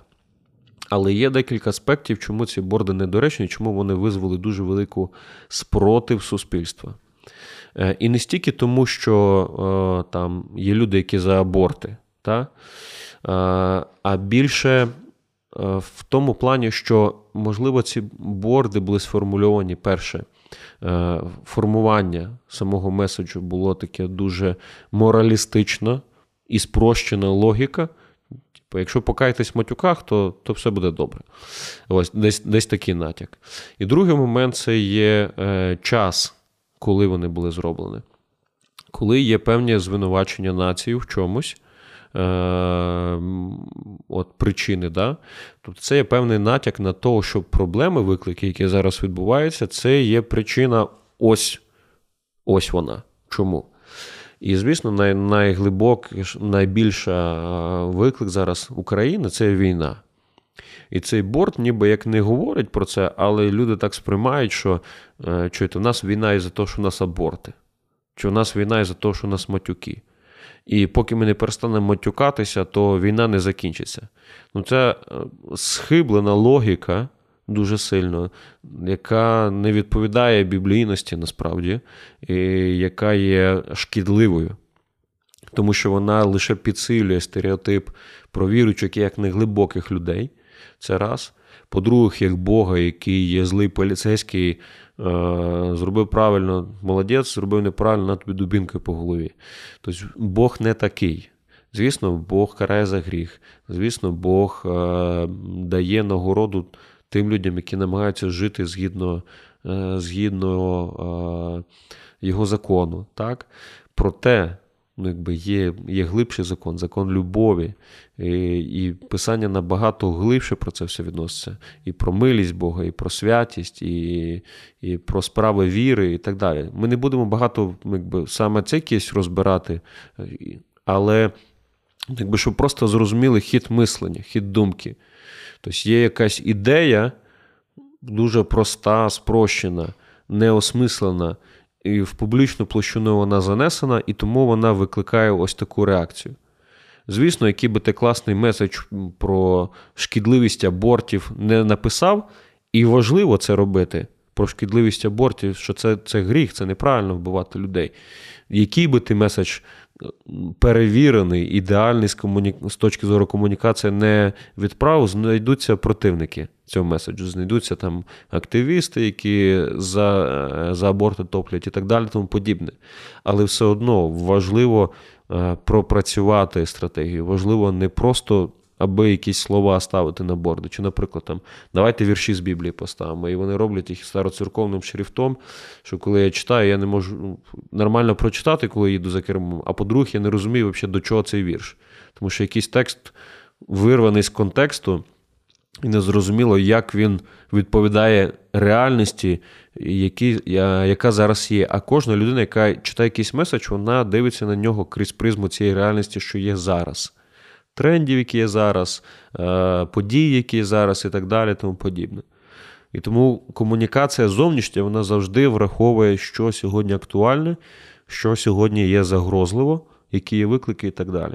Але є декілька аспектів, чому ці борди недоречні, чому вони визвали дуже велику спротив суспільства. Е, і не стільки тому, що е, там є люди, які за аборти, та? Е, а більше в тому плані, що, можливо, ці борди були сформульовані перше. Формування самого меседжу було таке дуже моралістично і спрощена логіка. Типу, якщо покаєтесь в матюках, то то все буде добре. Ось Десь десь такий натяк. І другий момент це є е, час коли вони були зроблені. Коли є певні звинувачення нації в чомусь, е, от причини, да? тобто це є певний натяк на те, що проблеми, виклики, які зараз відбуваються, це є причина ось ось вона. Чому? І, звісно, най, найглибокий, найбільша виклик зараз України це війна. І цей борт ніби як не говорить про це, але люди так сприймають, що е, чуєте, в нас війна із-за того, що в нас аборти, чи в нас війна із-за того, що у нас матюки. І поки ми не перестанемо матюкатися, то війна не закінчиться. Ну, Це е, схиблена логіка дуже сильно, яка не відповідає біблійності насправді, і яка є шкідливою. Тому що вона лише підсилює стереотип про віруючих як неглибоких людей. Це раз. По-друге, як Бога, який є злий поліцейський, зробив правильно, молодець, зробив неправильно на тобі дубінкою по голові. Тобто Бог не такий. Звісно, Бог карає за гріх. Звісно, Бог е, дає нагороду тим людям, які намагаються жити згідно е, згідно його закону. Так? Проте ну, якби є є глибший закон, закон любові. І і Писання набагато глибше про це все відноситься. І про милість Бога, і про святість, і і про справи віри, і так далі. Ми не будемо багато якби, саме цей кейс розбирати, але якби, щоб просто зрозуміли хід мислення, хід думки. Тобто є якась ідея дуже проста, спрощена, неосмислена в публічну площину вона занесена, і тому вона викликає ось таку реакцію. Звісно, який би ти класний меседж про шкідливість абортів не написав, і важливо це робити. Про шкідливість абортів, що це це гріх, це неправильно вбивати людей. Який би ти меседж перевірений, ідеальний з, комуні... з точки зору комунікації не відправив, знайдуться противники цього меседжу, знайдуться там активісти, які за за аборти топлять і так далі, тому подібне. Але все одно важливо е, пропрацювати стратегію, важливо не просто аби якісь слова ставити на борди. Чи, наприклад, там давайте вірші з Біблії поставимо. І вони роблять їх староцерковним шрифтом, що коли я читаю, я не можу ну, нормально прочитати, коли їду за кермом. А по-друге, я не розумію, взагалі, до чого цей вірш. Тому що якийсь текст вирваний з контексту. І не зрозуміло, як він відповідає реальності, які, яка зараз є. А кожна людина, яка читає якийсь меседж, вона дивиться на нього крізь призму цієї реальності, що є зараз трендів, які є зараз, е, подій, які є зараз, і так далі, тому подібне. І тому комунікація зовнішня вона завжди враховує, що сьогодні актуальне, що сьогодні є загрозливо, які є виклики і так далі.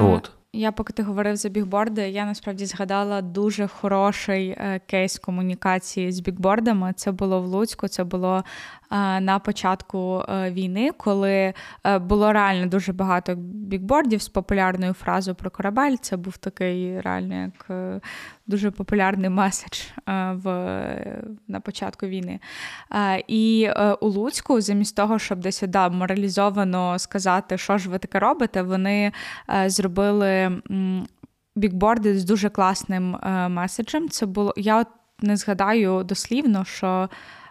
От. Я, поки ти говорив за бікборди, я насправді згадала дуже хороший е, кейс комунікації з бікбордами. Це було в Луцьку, це було е, на початку е, війни, коли було реально дуже багато бікбордів з популярною фразою про корабель. Це був такий реально як дуже популярний меседж в, на початку війни. І у Луцьку, замість того, щоб десь да, моралізовано сказати, що ж ви таке робите, вони зробили бікборди з дуже класним е, меседжем. Це було я от не згадаю дослівно, що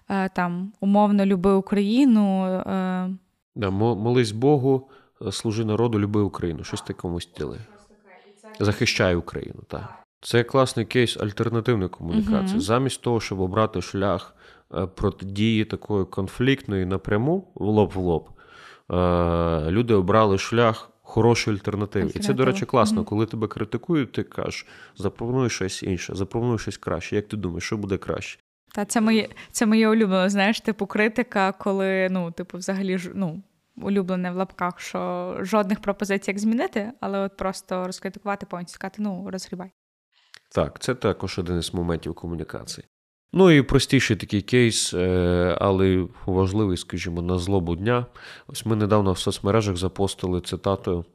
е, там умовно люби Україну. Е... Да, Молись Богу, служи народу, люби Україну. Щось такому стілі. Захищай Україну. так. Це класний кейс альтернативної комунікації. uh Замість того, щоб обрати шлях протидії такої конфліктної напряму в лоб в лоб, люди обрали шлях хороші альтернативи. І це, до речі, класно, mm-hmm. коли тебе критикують, ти кажеш, запропонуй щось інше, запропонуй щось краще. Як ти думаєш, що буде краще? Та це моє це моє улюблене, знаєш, типу критика, коли ну, типу, взагалі ну, улюблене в лапках, що жодних пропозицій, як змінити, але от просто розкритикувати повністю сказати, ну розгрібай. Так, це також один із моментів комунікації. Ну і простіший такий кейс, е, але важливий, скажімо, на злобу дня. Ось ми недавно в соцмережах запостили цитату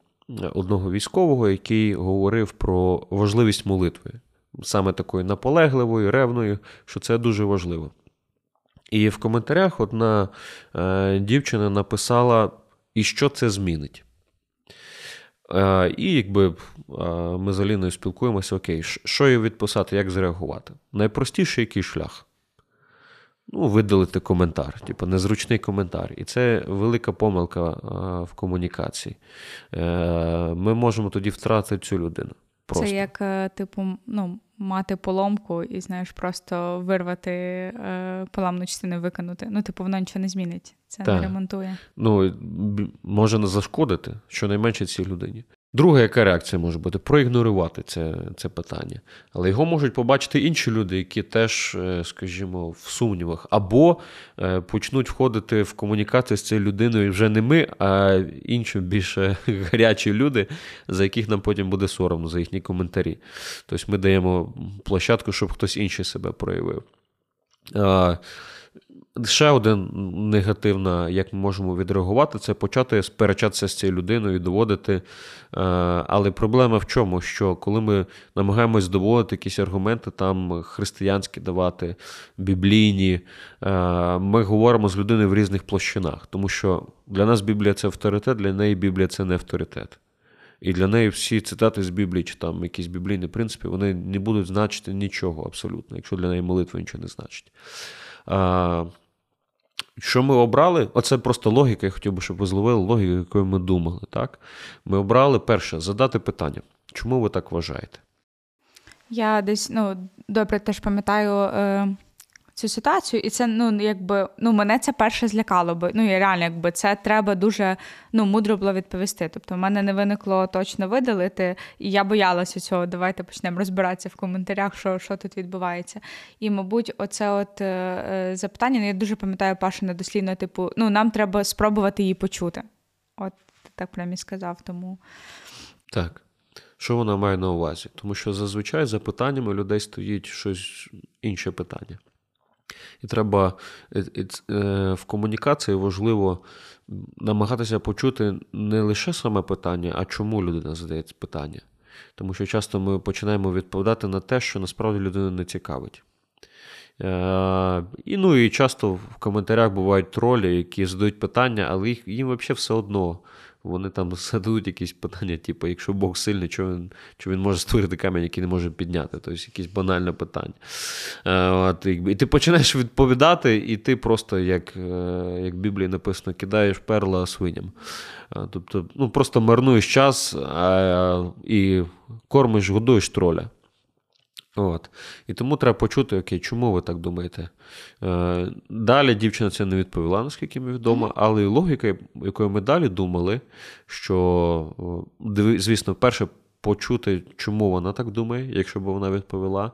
одного військового, який говорив про важливість молитви, саме такої наполегливої, ревної, що це дуже важливо. І в коментарях одна е, дівчина написала, і що це змінить. Е, і якби ми з Аліною спілкуємося, окей, що їй відписати, як зреагувати? Найпростіший який шлях? ну, видалити коментар, типу незручний коментар. І це велика помилка в комунікації. Е, ми можемо тоді втратити цю людину. Просто. Це як, е, типу, ну, мати поломку і, знаєш, просто вирвати е, поламну частину, викинути. Ну, типу, воно нічого не змінить. Це так. не ремонтує. Ну, може не зашкодити щонайменше цій людині. Друга, яка реакція може бути? Проігнорувати це це питання. Але його можуть побачити інші люди, які теж, е, скажімо, в сумнівах, або е, почнуть входити в комунікацію з цією людиною вже не ми, а інші більше гарячі люди, за яких нам потім буде соромно за їхні коментарі. Тобто ми даємо площадку, щоб хтось інший себе проявив. Ще один негативна, як ми можемо відреагувати, це почати сперечатися з цією людиною, доводити. Е, але проблема в чому? Що коли ми намагаємось доводити якісь аргументи, там християнські давати, біблійні, е, ми говоримо з людиною в різних площинах. Тому що для нас Біблія це авторитет, для неї Біблія це не авторитет. І для неї всі цитати з Біблії чи там якісь біблійні принципи, вони не будуть значити нічого абсолютно, якщо для неї молитва нічого не значить. Що ми обрали? Оце просто логіка. Я хотів би, щоб ви зловили логіку, якою ми думали. Так? Ми обрали перше задати питання. Чому ви так вважаєте? Я десь ну, добре теж пам'ятаю. Е цю ситуацію, і це ну якби ну мене це перше злякало би. Ну і реально, якби це треба дуже ну мудро було відповісти. Тобто, в мене не виникло точно видалити, і я боялася цього. Давайте почнемо розбиратися в коментарях, що що тут відбувається. І, мабуть, оце от е, е запитання. Ну, я дуже пам'ятаю Пашина дослідно, типу, ну нам треба спробувати її почути. От так прям і сказав. Тому так. Що вона має на увазі? Тому що зазвичай за питаннями людей стоїть щось інше питання. І треба е, е, в комунікації важливо намагатися почути не лише саме питання, а чому людина задає це питання. Тому що часто ми починаємо відповідати на те, що насправді людину не цікавить. Е, і ну і часто в коментарях бувають тролі, які задають питання, але їм взагалі все одно. Вони там зададуть якісь питання, типу, якщо Бог сильний, чи він що він може створити камінь, який не може підняти? Тобто якесь банальне питання. Е, от, І ти починаєш відповідати, і ти просто, як е, як в Біблії написано, кидаєш перла свиням. Е, тобто, ну, просто марнуєш час а, і кормиш, годуєш троля. От. І тому треба почути, окей, чому ви так думаєте? Е, Далі дівчина це не відповіла, наскільки мені відомо, але логіка, якою ми далі думали, що, звісно, перше, почути, чому вона так думає, якщо б вона відповіла.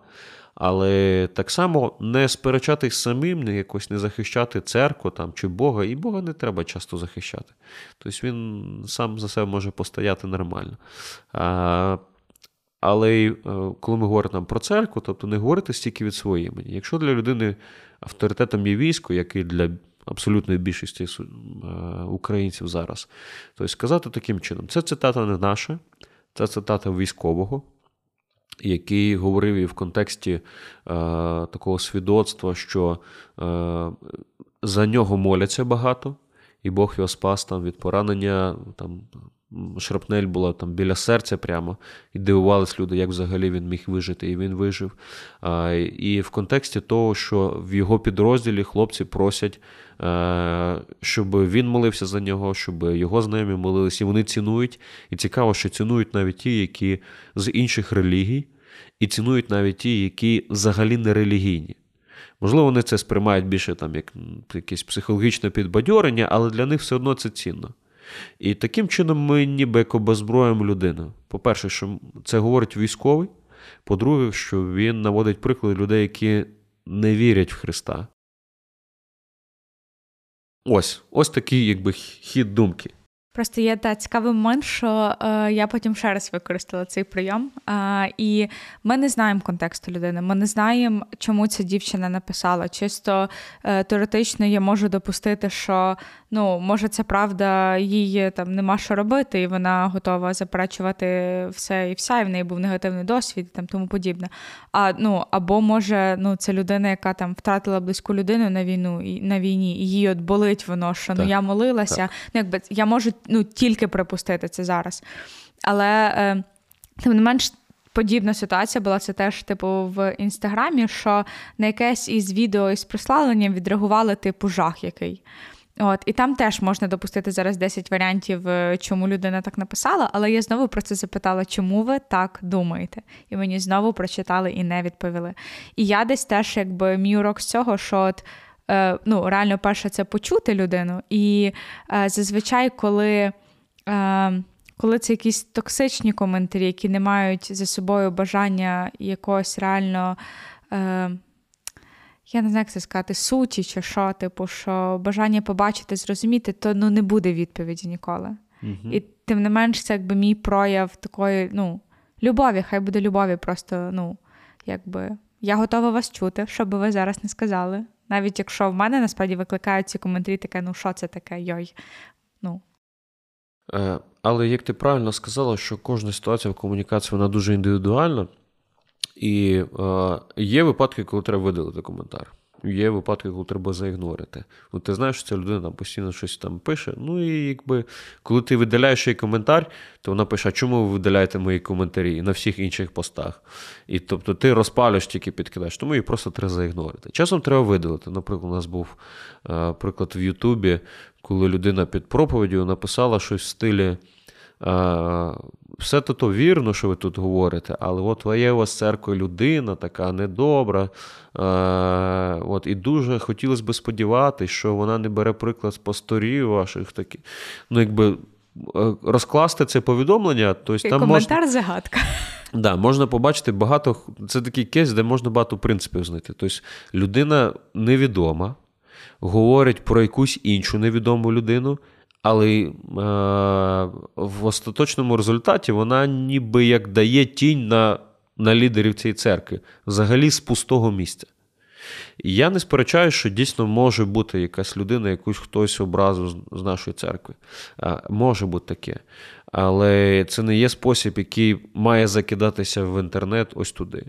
Але так само не сперечатись самим, не якось не захищати церкву там, чи Бога, і Бога не треба часто захищати. Тобто він сам за себе може постояти нормально. А, але е, коли ми говоримо про церкву, тобто не говорити стільки від своєї імені. Якщо для людини авторитетом є військо, як і для абсолютної більшості е, українців зараз, то сказати таким чином: це цитата не наша, це цитата військового. Який говорив і в контексті е, такого свідоцтва, що е, за нього моляться багато, і Бог його спас там від поранення там, шрапнель була там біля серця прямо, і дивувались люди, як взагалі він міг вижити, і він вижив. І в контексті того, що в його підрозділі хлопці просять, а, щоб він молився за нього, щоб його знайомі молилися, і вони цінують. І цікаво, що цінують навіть ті, які з інших релігій, і цінують навіть ті, які взагалі не релігійні. Можливо, вони це сприймають більше там як якесь психологічне підбадьорення, але для них все одно це цінно. І таким чином ми ніби як обезброїмо людину. По-перше, що це говорить військовий. По-друге, що він наводить приклад людей, які не вірять в Христа. Ось ось такий якби хід думки. Просто є та цікавий момент, що е, я потім ще раз використала цей прийом. Е, і ми не знаємо контексту людини. Ми не знаємо, чому ця дівчина написала. Чисто е, теоретично я можу допустити, що ну, може, це правда, їй там нема що робити, і вона готова заперечувати все і вся, і в неї був негативний досвід і там тому подібне. А ну або може, ну це людина, яка там втратила близьку людину на війну і на війні, і їй от болить воно, що ну, так, ну я молилася. Так. Ну, якби я можу ну, тільки припустити це зараз. Але е, тим не менш. подібна ситуація була це теж, типу, в інстаграмі, що на якесь із відео із прославленням відреагували, типу, жах який. От, І там теж можна допустити зараз 10 варіантів, е, чому людина так написала, але я знову про це запитала, чому ви так думаєте? І мені знову прочитали і не відповіли. І я десь теж, якби мій урок з цього, що от, ну, реально перше це почути людину. І е, зазвичай, коли. Е, коли це якісь токсичні коментарі, які не мають за собою бажання якогось реально, е, я не знаю, як це сказати, суті чи що, типу, що бажання побачити, зрозуміти, то ну, не буде відповіді ніколи. Угу. І тим не менш, це якби мій прояв такої, ну, любові, хай буде любові, просто, ну, якби я готова вас чути, що би ви зараз не сказали. Навіть якщо в мене насправді викликають ці коментарі, таке, ну що це таке, йой. ну. Е, але як ти правильно сказала, що кожна ситуація в комунікації вона дуже індивідуальна, і е, є випадки, коли треба видалити коментар. Є випадки, коли треба заігнорити. Ну, Ти знаєш, що ця людина там постійно щось там пише. Ну і якби коли ти видаляєш її коментар, то вона пише: а чому ви видаляєте мої коментарі на всіх інших постах? І тобто ти розпалюєш, тільки підкидаєш, тому її просто треба заігнорити. Часом треба видалити. Наприклад, у нас був е, приклад в Ютубі, коли людина під проповіддю написала щось в стилі. Все то то вірно, що ви тут говорите, але от є у вас церква людина, така недобра. От, І дуже хотілося б сподіватися, що вона не бере приклад з пасторів ваших такі. Ну, якби е, розкласти це повідомлення, то там коментар можна... загадка. Да, можна побачити багато. Це такий кейс, де можна багато принципів знайти. Тобто людина невідома, говорить про якусь іншу невідому людину. Але е, в остаточному результаті вона ніби як дає тінь на на лідерів цієї церкви, взагалі з пустого місця. І я не сперечаю, що дійсно може бути якась людина, якусь хтось образив з нашої церкви. Е, може бути таке. Але це не є спосіб, який має закидатися в інтернет ось туди.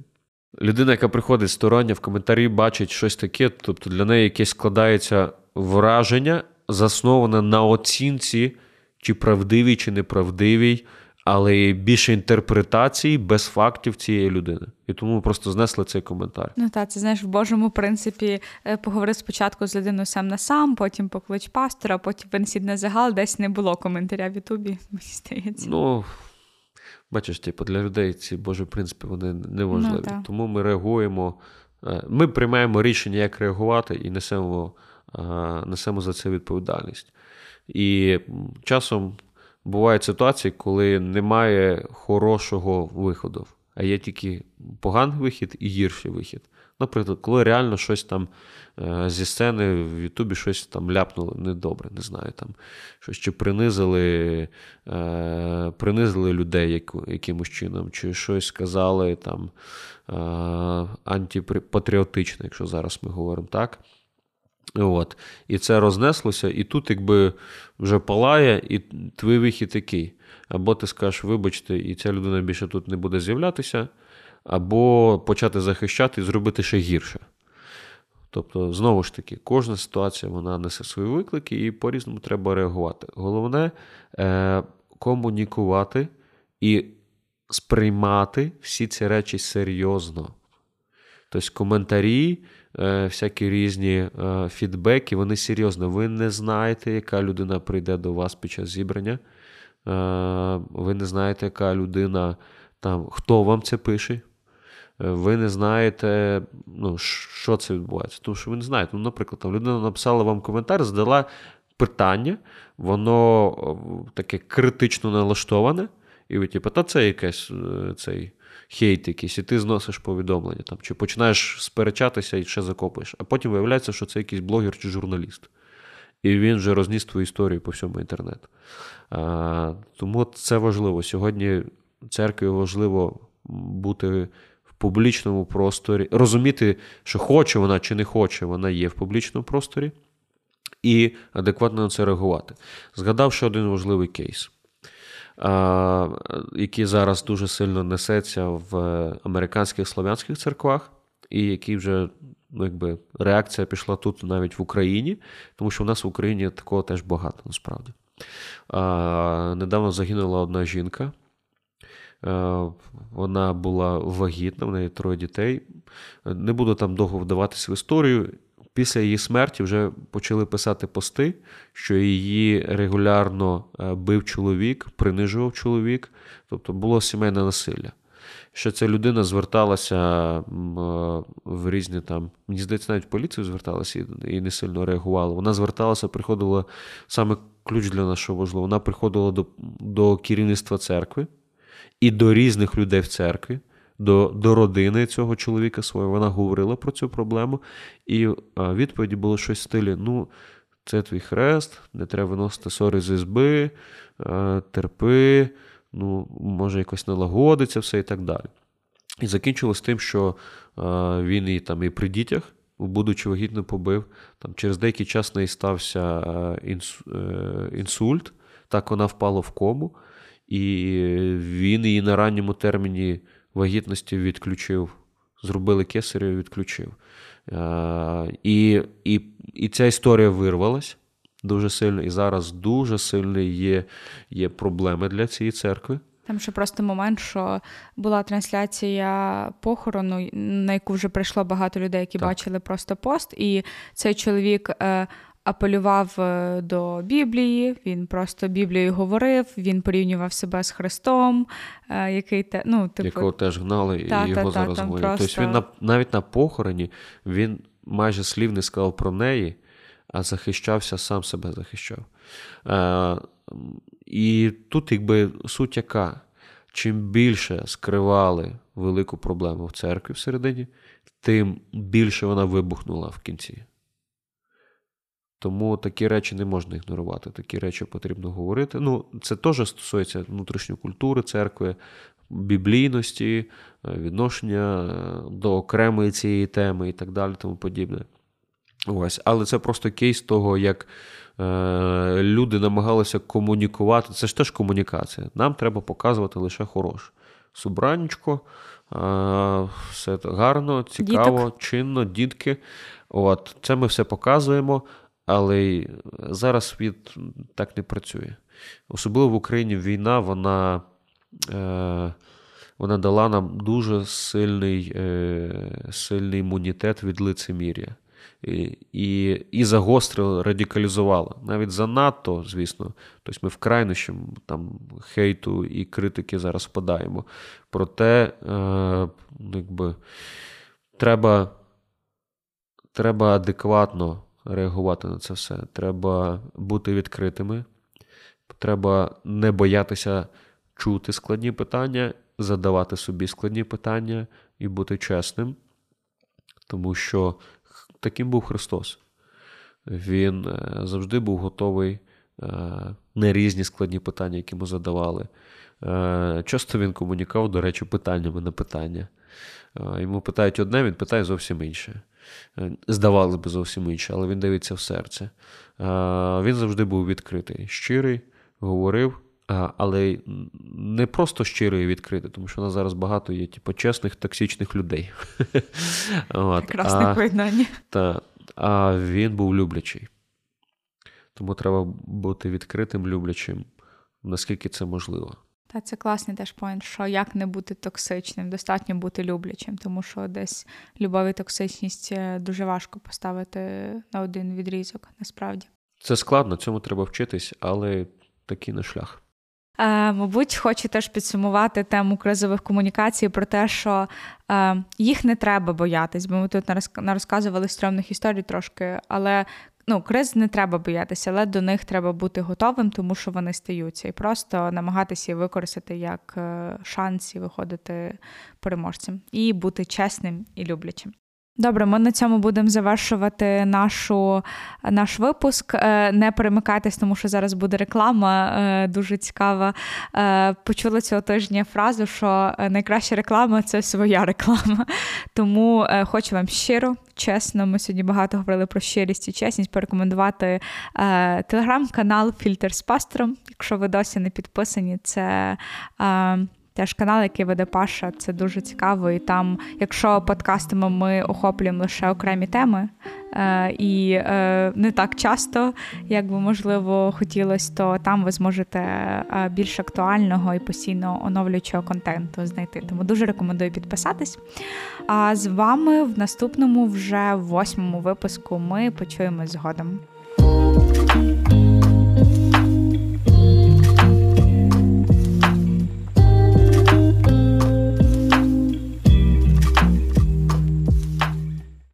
Людина, яка приходить стороння в коментарі, бачить щось таке, тобто для неї якесь складається враження заснована на оцінці, чи правдивій, чи неправдивій, але більше інтерпретації без фактів цієї людини. І тому ми просто знесли цей коментар. Ну так, це знаєш, в Божому принципі е, поговори спочатку з людиною сам на сам, потім поклич пастора, потім винесіть на загал, десь не було коментаря в Ютубі, мені здається. Ну. Бачиш, типу, для людей ці Божі принципи вони неважливі. Ну, Тому ми реагуємо, е, ми приймаємо рішення, як реагувати, і несемо несемо за це відповідальність. І часом бувають ситуації, коли немає хорошого виходу, а є тільки поганий вихід і гірший вихід. Наприклад, коли реально щось там е, зі сцени в Ютубі щось там ляпнуло недобре, не знаю, там щось чи принизили е, принизили людей якимось чином, чи щось сказали там е, антипатріотичне, якщо зараз ми говоримо так. От. І це рознеслося, і тут, якби вже палає, і твій вихід такий. Або ти скажеш, вибачте, і ця людина більше тут не буде з'являтися, або почати захищати і зробити ще гірше. Тобто, знову ж таки, кожна ситуація вона несе свої виклики, і по-різному треба реагувати. Головне е, комунікувати і сприймати всі ці речі серйозно. Тобто, коментарі. Е, всякі різні е, фідбеки, вони серйозно. Ви не знаєте, яка людина прийде до вас під час зібрання. Е, ви не знаєте, яка людина там, хто вам це пише. Ви не знаєте, ну, що це відбувається. Тому що ви не знаєте. Ну, Наприклад, там людина написала вам коментар, задала питання, воно таке критично налаштоване, і ви, типу, та це якесь цей хейт якийсь, і ти зносиш повідомлення там, чи починаєш сперечатися і ще закопуєш. А потім виявляється, що це якийсь блогер чи журналіст. І він вже розніс твою історію по всьому інтернету. Тому це важливо. Сьогодні церкві важливо бути в публічному просторі, розуміти, що хоче вона чи не хоче, вона є в публічному просторі, і адекватно на це реагувати. Згадав ще один важливий кейс який зараз дуже сильно несеться в американських слов'янських церквах, і який вже ну, якби, реакція пішла тут навіть в Україні, тому що в нас в Україні такого теж багато насправді. Недавно загинула одна жінка. Вона була вагітна, в неї троє дітей. Не буду там довго вдаватися в історію. Після її смерті вже почали писати пости, що її регулярно бив чоловік, принижував чоловік, тобто було сімейне насилля що ця людина зверталася в різні там, мені здається, навіть поліцію зверталася і не сильно реагувала. Вона зверталася, приходила саме ключ для нашого важливо. Вона приходила до, до керівництва церкви і до різних людей в церкві. До до родини цього чоловіка свого. Вона говорила про цю проблему, і відповіді було щось в стилі: ну, це твій хрест, не треба виносити сори з ізби, терпи, ну, може якось налагодиться все і так далі. І закінчилось тим, що е, він і там і при дітях, будучи вагітно побив, там через деякий час неї стався е, е, інсульт, так вона впала в кому, і він її на ранньому терміні вагітності відключив, зробили кесарю відключив. І, і, І ця історія вирвалась дуже сильно, і зараз дуже сильно є, є проблеми для цієї церкви. Там ще просто момент, що була трансляція похорону, на яку вже прийшло багато людей, які так. бачили просто пост, і цей чоловік. Апелював е, до Біблії, він просто Біблією говорив, він порівнював себе з Христом, е, який те, ну, типу... якого теж гнали, та, і його та, зараз говорять. Просто... Тобто він на, навіть на похороні він майже слів не сказав про неї, а захищався, сам себе захищав. Е, І тут, якби суть яка, чим більше скривали велику проблему в церкві всередині, тим більше вона вибухнула в кінці. Тому такі речі не можна ігнорувати, такі речі потрібно говорити. Ну, Це теж стосується внутрішньої культури церкви, біблійності, е, відношення е, до окремої цієї теми і так далі, тому подібне. Ось, Але це просто кейс того, як е, люди намагалися комунікувати. Це ж теж комунікація. Нам треба показувати лише хороше. Субранечко, е, все гарно, цікаво, Діток. чинно, дітки. От, Це ми все показуємо, але зараз світ так не працює. Особливо в Україні війна, вона. Е, вона дала нам дуже сильний е, сильний імунітет від лицемір'я і і загострила, радикалізувала. Навіть занадто, звісно, тобто ми в крайнощі там хейту і критики зараз впадаємо. Проте, е, якби, треба, треба адекватно реагувати на це все. Треба бути відкритими, треба не боятися чути складні питання, задавати собі складні питання і бути чесним. Тому що таким був Христос. Він е, завжди був готовий е, на різні складні питання, які ми задавали. Е, часто він комунікував, до речі, питаннями на питання. Йому питають одне, він питає зовсім інше. Здавалося б, зовсім інше, але він дивиться в серце. Він завжди був відкритий, щирий, говорив, але не просто щирий і відкритий, тому що у нас зараз багато є типу, чесних, токсичних людей. Прекрасне поєднання. Та, А він був люблячий. Тому треба бути відкритим, люблячим, наскільки це можливо. Та це класний теж поінт, що як не бути токсичним, достатньо бути люблячим, тому що десь любов і токсичність е, дуже важко поставити на один відрізок, насправді. Це складно, цьому треба вчитись, але такий не шлях. Е, Мабуть, хочу теж підсумувати тему кризових комунікацій про те, що е, їх не треба боятись, бо ми тут розказували стрьомних історій трошки, але ну, криз не треба боятися, але до них треба бути готовим, тому що вони стаються, і просто намагатися використати як е, шанс і виходити переможцем, і бути чесним і люблячим. Добре, ми на цьому будемо завершувати нашу, наш випуск. Е, не перемикайтесь, тому що зараз буде реклама е, дуже цікава. Е, почула цього тижня фразу, що найкраща реклама це своя реклама. Тому хочу вам щиро, чесно, ми сьогодні багато говорили про щирість і чесність, порекомендувати телеграм-канал Фільтр з пастором. Якщо ви досі не підписані, це. Теж канал, який веде Паша, це дуже цікаво. І там, якщо подкастами ми охоплюємо лише окремі теми, і не так часто, як би можливо хотілося, то там ви зможете більш актуального і постійно оновлюючого контенту знайти. Тому дуже рекомендую підписатись. А з вами в наступному, вже восьмому випуску, ми почуємось згодом.